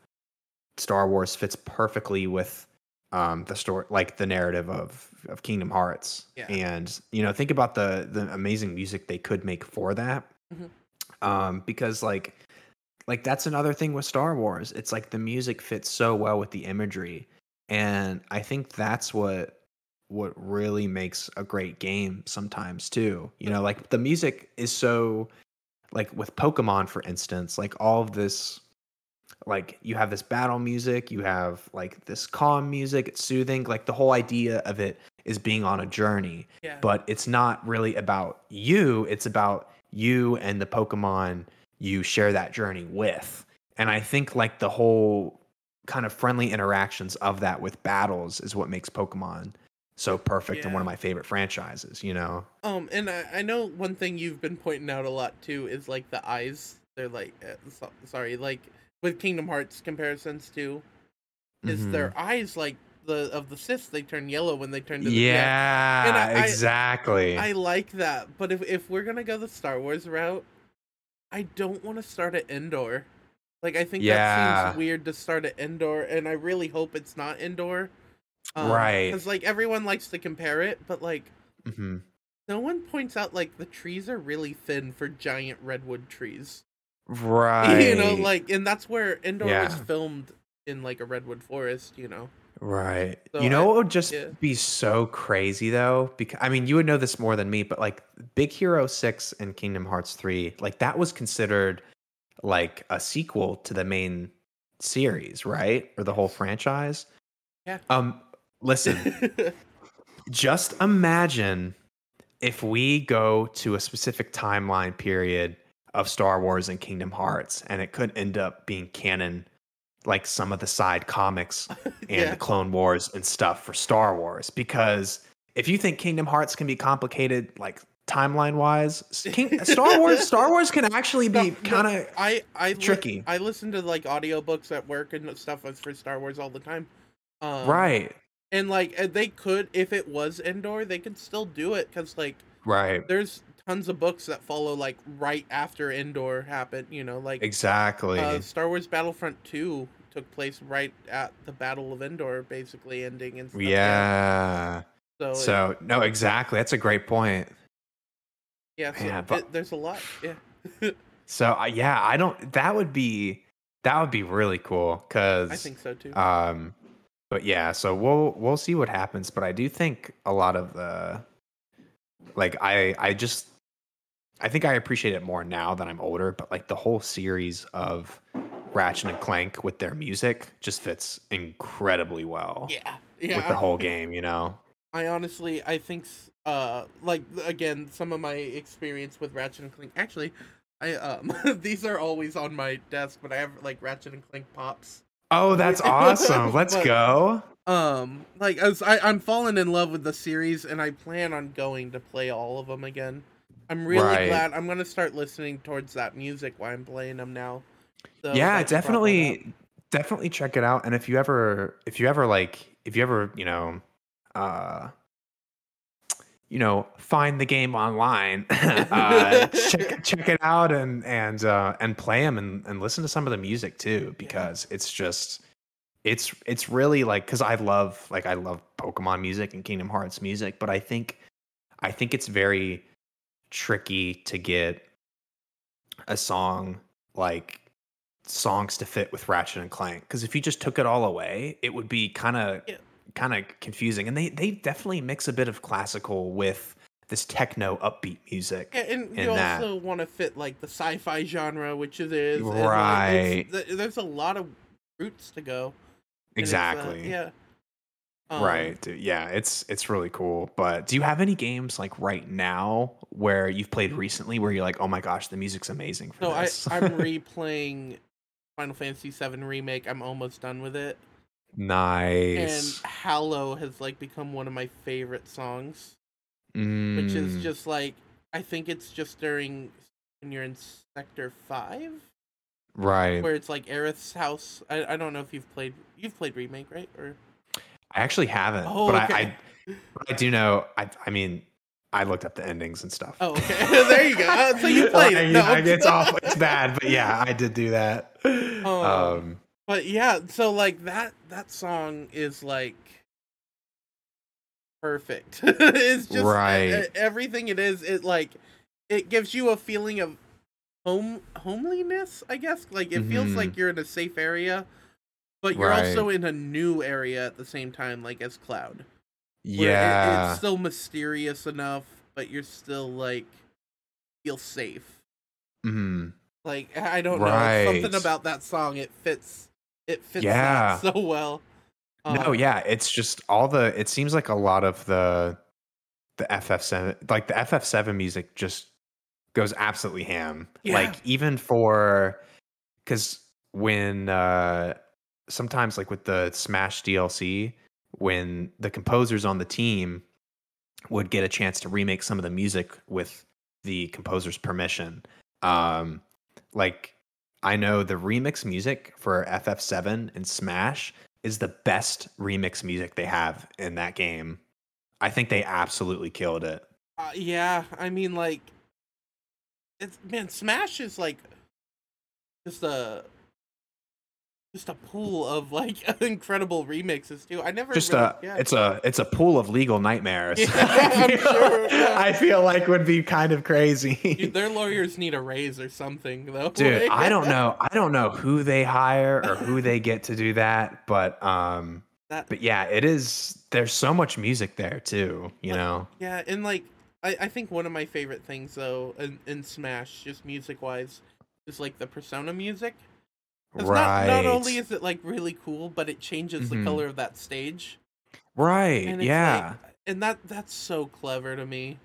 star wars fits perfectly with um the story like the narrative of of kingdom hearts Yeah. and you know think about the the amazing music they could make for that Mhm. um because like like that's another thing with Star Wars. It's like the music fits so well with the imagery. And I think that's what what really makes a great game sometimes too. You know, like the music is so like with Pokemon for instance, like all of this like you have this battle music, you have like this calm music, it's soothing. Like the whole idea of it is being on a journey yeah. but it's not really about you it's about you and the pokemon you share that journey with and i think like the whole kind of friendly interactions of that with battles is what makes pokemon so perfect and one of my favorite franchises you know Um, and I, I know one thing you've been pointing out a lot too is like the eyes. They're like, uh, so, sorry, like with Kingdom Hearts comparisons too, is Mhm. their eyes like the of the Siths? They turn yellow when they turn to the yeah, I- I- exactly I like that, but if if we're gonna go the Star Wars route, I don't want to start at Endor. Like I think that Yeah. seems weird to start at Endor, and I really hope it's not Endor. Right. Because like everyone likes to compare it, but like hmm no one points out like the trees are really thin for giant redwood trees. right You know, like and that's where Endor was filmed in like a redwood forest. You know. Right. So you know I- what would just yeah. be so crazy though? Because I mean, you would know this more than me, but like Big Hero 6 and Kingdom Hearts 3, like that was considered like a sequel to the main series, right? Or the whole franchise. Yeah. Um listen, just imagine if we go to a specific timeline period of Star Wars and Kingdom Hearts and it could end up being canon like some of the side comics and Yeah. the Clone Wars and stuff for Star Wars because if you think Kingdom Hearts can be complicated like timeline wise, King, Star Wars Star Wars can actually be No, no, kind of I I li- tricky. I listen to like audiobooks at work and stuff for Star Wars all the time. Um, right. And like uh, they could if it was Endor, they could still do it cuz like Right. there's tons of books that follow like right after Endor happened, you know, like Exactly. uh, Star Wars Battlefront 2 took place right at the Battle of Endor basically ending and stuff. yeah. So, it- no, exactly. That's a great point. yeah, so yeah, but- it- there's a lot. Yeah. So uh, yeah, I don't. That would be that would be really cool because I think so too. Um, but yeah, so we'll we'll see what happens. But I do think a lot of the like I I just I think I appreciate it more now that I'm older. But like the whole series of Ratchet and Clank with their music just fits incredibly well yeah. Yeah. with the whole game. You know. I honestly, I think, uh, like again, some of my experience with Ratchet and Clank. Actually, I um, these are always on my desk, but I have like Ratchet and Clank pops. Oh, that's awesome! Let's But- go. Um, like as I, I'm falling in love with the series, and I plan on going to play all of them again. I'm really Right. glad. I'm gonna start listening towards that music while I'm playing them now. So yeah that you brought that up. definitely definitely check it out and if you ever if you ever like if you ever you know uh you know find the game online uh check check it out and and uh and play them and, and listen to some of the music too because it's just it's it's really like because i love like i love pokemon music and kingdom hearts music but i think i think it's very tricky to get a song like songs to fit with Ratchet and Clank because if you just took it all away, it would be kind of Yeah. Kind of confusing. And they they definitely mix a bit of classical with this techno upbeat music. And in you that. also want to fit like the sci-fi genre, which it is. and, like, Right. there's a lot of routes to go. and uh, Exactly. yeah. Um, right. Yeah, it's it's really cool. But do you have any games like right now where you've played recently where you're like, oh my gosh, the music's amazing for No, I, I'm replaying Final Fantasy VII remake. I'm almost done with it, and. Hollow has like become one of my favorite songs, which is Mm, just like I think it's just during when you're in Sector Five, right. where it's like Aerith's house. I I don't know if you've played you've played remake right or I actually haven't, Oh, but okay. I, I but I do know. I I mean, I looked up the endings and stuff. oh okay there you go. So you played it. No. it's awful. It's bad, but yeah, I did do that. Oh. Um, But yeah, so like that that song is like perfect. it's just Right. e- everything it is. It like it gives you a feeling of home homeliness. I guess like it feels Mhm. like you're in a safe area, but you're Right. also in a new area at the same time, like as Cloud. where it- yeah, it's still mysterious enough, but you're still like feel safe. mhm. Like I don't know something about that song. It fits. It fits Yeah. that so well. no, Um, yeah, it's just all the. It seems like a lot of the the FF7, like the FF7 music, just goes absolutely ham. Yeah. Like even for because when uh sometimes like with the Smash DLC, when the composers on the team would get a chance to remake some of the music with the composer's permission. Um, like I know the remix music for FF7 and Smash is the best remix music they have in that game. I think they absolutely killed it. Uh, yeah, I mean, like, it's man, Smash is like just a just a pool of like incredible remixes too. I never Just really, a yeah. it's a it's a pool of legal nightmares. Yeah, I, I'm feel, sure, yeah. I feel like would be kind of crazy. Dude, their lawyers need a raise or something though. Dude, I don't know. I don't know who they hire or who they get to do that, but um That- but yeah, it is there's so much music there too, you know. Yeah, and like I, I think one of my favorite things though in, in Smash, just music wise, is like the Persona music. Right. Not, not only is it like really cool, but it changes Mhm. the color of that stage. right. And Yeah. like, and that that's so clever to me.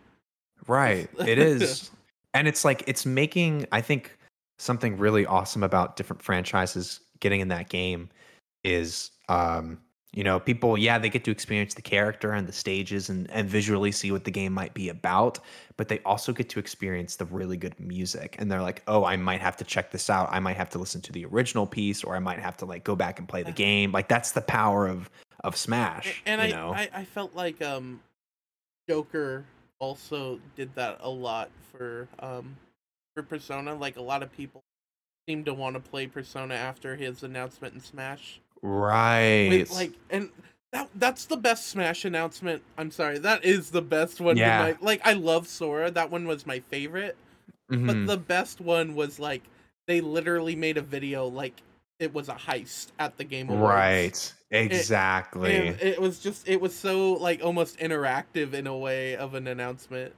Right. It is. and it's like it's making I think something really awesome about different franchises getting in that game is um you know people yeah they get to experience the character and the stages and and visually see what the game might be about but they also get to experience the really good music and they're like oh I might have to check this out I might have to listen to the original piece or I might have to like go back and play the Uh. game like that's the power of of Smash and you I, I I felt like um Joker also did that a lot for um for Persona. Like a lot of people seem to want to play Persona after his announcement in Smash. Right With, like and that that's the best Smash announcement. I'm sorry, that is the best one. Yeah. my- like I love Sora. That one was my favorite. Mhm. But the best one was like they literally made a video like it was a heist at the Game Awards. right exactly And it was just it was so like almost interactive in a way of an announcement.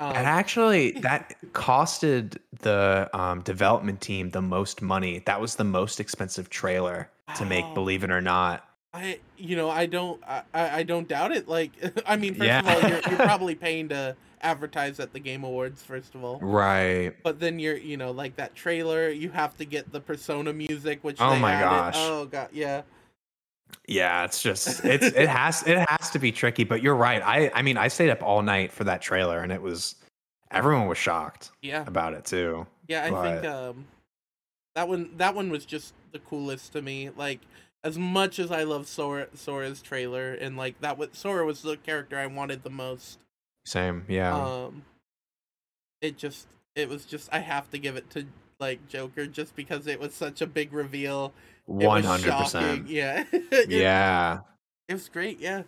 Um, And actually, that costed the um, development team the most money. That was the most expensive trailer to make, believe it or not. I you know I don't I, I don't doubt it. Like I mean, first Yeah. of all, you're, you're probably paying to advertise at the Game Awards. First of all, Right. but then you're you know like that trailer, you have to get the Persona music, which Oh they my added. gosh. oh god, yeah. Yeah, it's just it's it has it has to be tricky. But you're right. I I mean, I stayed up all night for that trailer, and it was everyone was shocked Yeah, about it too. yeah. I think um, that one that one was just the coolest to me. Like as much as I love Sora Sora's trailer, and like that was Sora was the character I wanted the most. Same. Yeah. Um, it just it was just I have to give it to like Joker just because it was such a big reveal. One hundred percent. Yeah. It- Yeah, It was great. Yeah.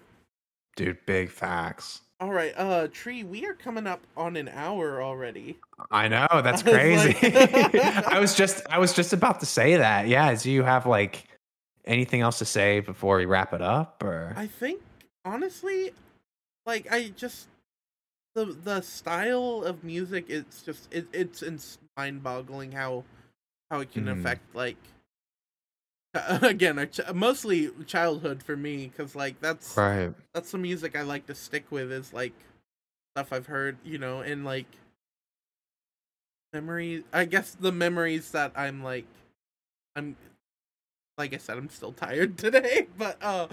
dude. Big facts. All right. Uh, Tree, we are coming up on an hour already. I know that's crazy. like- I was just I was just about to say that. Yeah, do you have like anything else to say before we wrap it up or I think honestly, like I just the the style of music it's just it, it's mind boggling how how it can Mhm. affect like again a ch- mostly childhood for me because like that's Right. that's the music I like to stick with is like stuff I've heard, you know, and like memories. I guess the memories that I'm like, I'm like I said, I'm still tired today, but uh,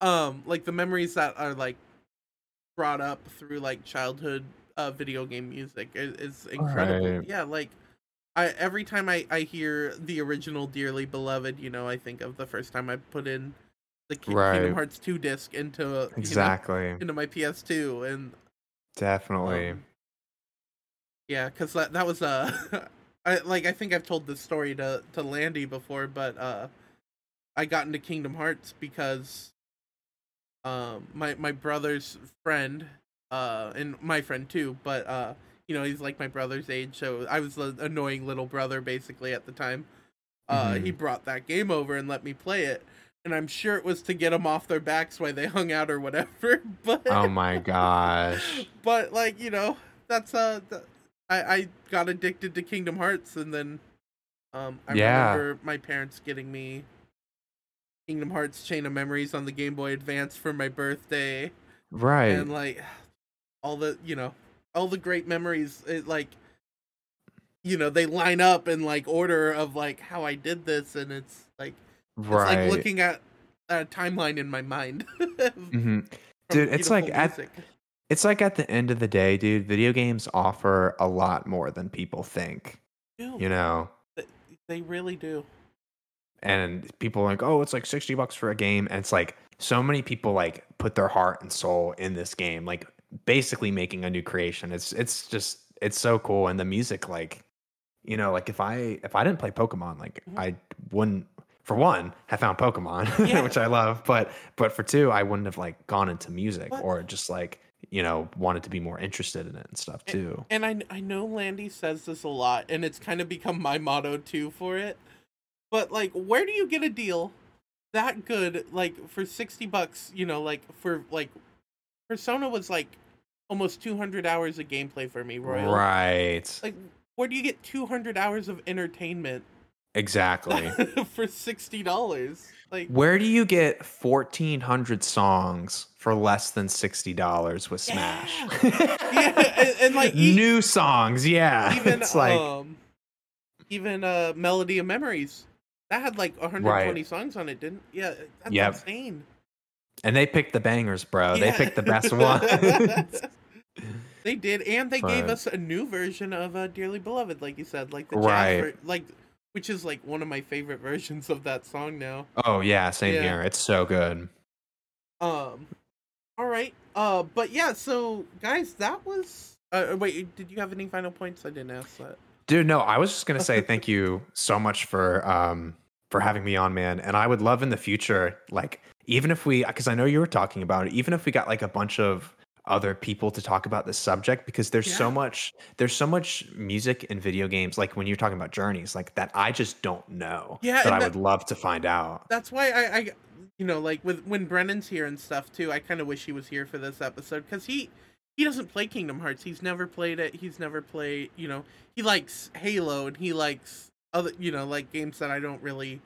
um, like the memories that are like brought up through like childhood uh video game music is, is incredible. Right. Yeah, like. I, every time I, I hear the original Dearly Beloved, you know, I think of the first time I put in the Right. Kingdom Hearts 2 disc into you know, Exactly. into my PS2 and Definitely. um, yeah, cuz that that was uh I like I think I've told this story to to Landy before, but uh I got into Kingdom Hearts because um my my brother's friend uh and my friend too, but uh you know, he's like my brother's age, so I was the annoying little brother basically at the time. Uh Mhm. he brought that game over and let me play it. And I'm sure it was to get them off their backs while they hung out or whatever. But oh my gosh. but like you know that's uh I I got addicted to Kingdom Hearts and then um I Yeah. remember my parents getting me Kingdom Hearts Chain of Memories on the Game Boy Advance for my birthday Right. and like all the you know all the great memories it like you know they line up in like order of like how I did this and it's like it's like looking at a timeline in my mind Mhm. Dude, it's like beautiful at- It's like at the end of the day, dude, video games offer a lot more than people think, Ew, you know? they really do and people are like, oh, it's like 60 bucks for a game. And it's like so many people like put their heart and soul in this game, like basically making a new creation. It's it's just it's so cool. And the music, like, you know, like if I if I didn't play Pokemon, like Mhm. I wouldn't for one have found Pokemon, Yeah. which I love, but but for two, I wouldn't have like gone into music But- or just like, you know, wanted to be more interested in it and stuff too. And I I know Landy says this a lot, and it's kind of become my motto too for it. But like, where do you get a deal that good? Like for sixty bucks, you know, like for like, Persona was like almost two hundred hours of gameplay for me, Royal. Right. Like, where do you get two hundred hours of entertainment Exactly. for sixty dollars. Like Where do you get 1400 songs for less than $60 with Smash? Yeah, and- and, like, e- new songs, yeah. even it's like um even uh Melody of Memories. That had like 120 Right. songs on it, didn't? Yeah, that's Yep. insane. And they picked the bangers, bro. They picked the best ones. They did, and they gave us a new version of uh, "Dearly Beloved," like you said, like the Right. jazz, ver- like which is like one of my favorite versions of that song now. oh yeah, same Yeah. here. It's so good. Um, all right, uh, but yeah, so guys, that was. Uh, wait, did you have any final points? I didn't ask that. Dude, no, I was just gonna say thank you so much for um for having me on, man. And I would love in the future, like even if we, because I know you were talking about it, even if we got like a bunch of other people to talk about this subject, because there's Yeah. so much, there's so much music in video games, like when you're talking about journeys, like that I just don't know. Yeah, that I that- would love to find out. That's why I, I, you know, like with when Brennan's here and stuff too. I kind of wish he was here for this episode because he he doesn't play Kingdom Hearts. He's never played it. He's never played. You know, he likes Halo and he likes other, you know, like games that I don't really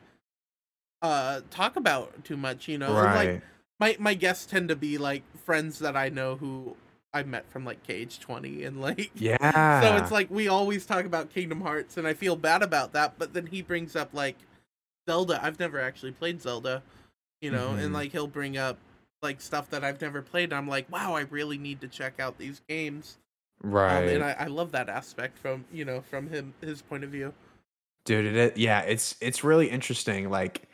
uh talk about too much. You know, right. like my my guests tend to be like friends that I know who I met from like Cage Twenty and like yeah. so it's like we always talk about Kingdom Hearts, and I feel bad about that. But then he brings up like Zelda. I've never actually played Zelda, you know, Mhm. and like he'll bring up like stuff that I've never played. And I'm like, wow, I really need to check out these games. Um, right. and I, I love that aspect from you know from him his point of view. dude it, it yeah it's it's really interesting like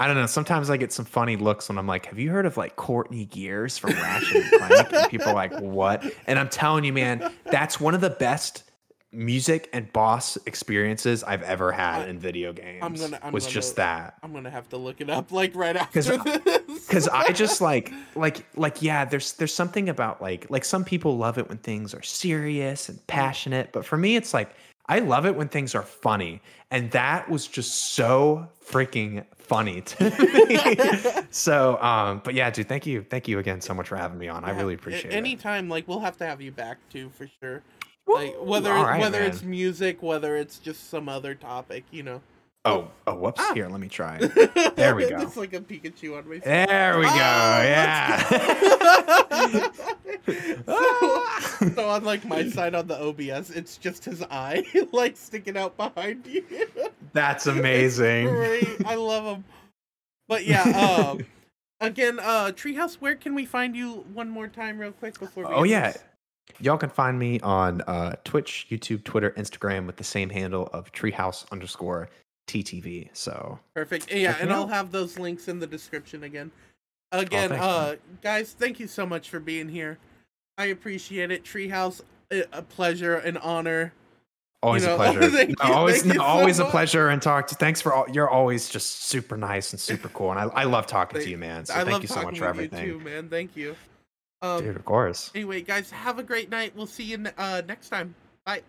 i don't know sometimes i get some funny looks when i'm like have you heard of like courtney gears from ratchet and clank? And people are like what? And i'm telling you man that's one of the best music and boss experiences i've ever had in video games I'm gonna- I'm was gonna- just that. I'm gonna have to look it up like right after 'Cause I- this. because i just like like like yeah there's there's something about like like some people love it when things are serious and passionate but for me it's like i love it when things are funny and that was just so freaking funny to me so um but yeah dude thank you thank you again so much for having me on i really appreciate it Anytime, like we'll have to have you back too for sure. Woo! Like whether right, whether man. it's music, whether it's just some other topic, you know. Oh oh whoops Ah. here let me try There we go. It's like a Pikachu on my face. there we go Oh, yeah so, so on like my side on the OBS, it's just his eye like sticking out behind you. that's amazing I love him. But yeah, um again, uh Treehouse, where can we find you one more time real quick before we Oh yeah. this? Y'all can find me on uh, Twitch, YouTube, Twitter, Instagram with the same handle of treehouse underscore TTV. So Perfect. Yeah, and I'll have those links in the description again. Again, thanks, uh guys, thank you so much for being here. I appreciate it. Treehouse, a a pleasure, an honor. always know, a pleasure. thank No, you- always, thank you so always a much. pleasure and talk to. Thanks for all. You're always just super nice and super cool, and I, I love talking to you, man. So I thank you so much for everything, you too, man. Thank you. Um, dude. Of course. Anyway, guys, have a great night. We'll see you uh, next time. Bye.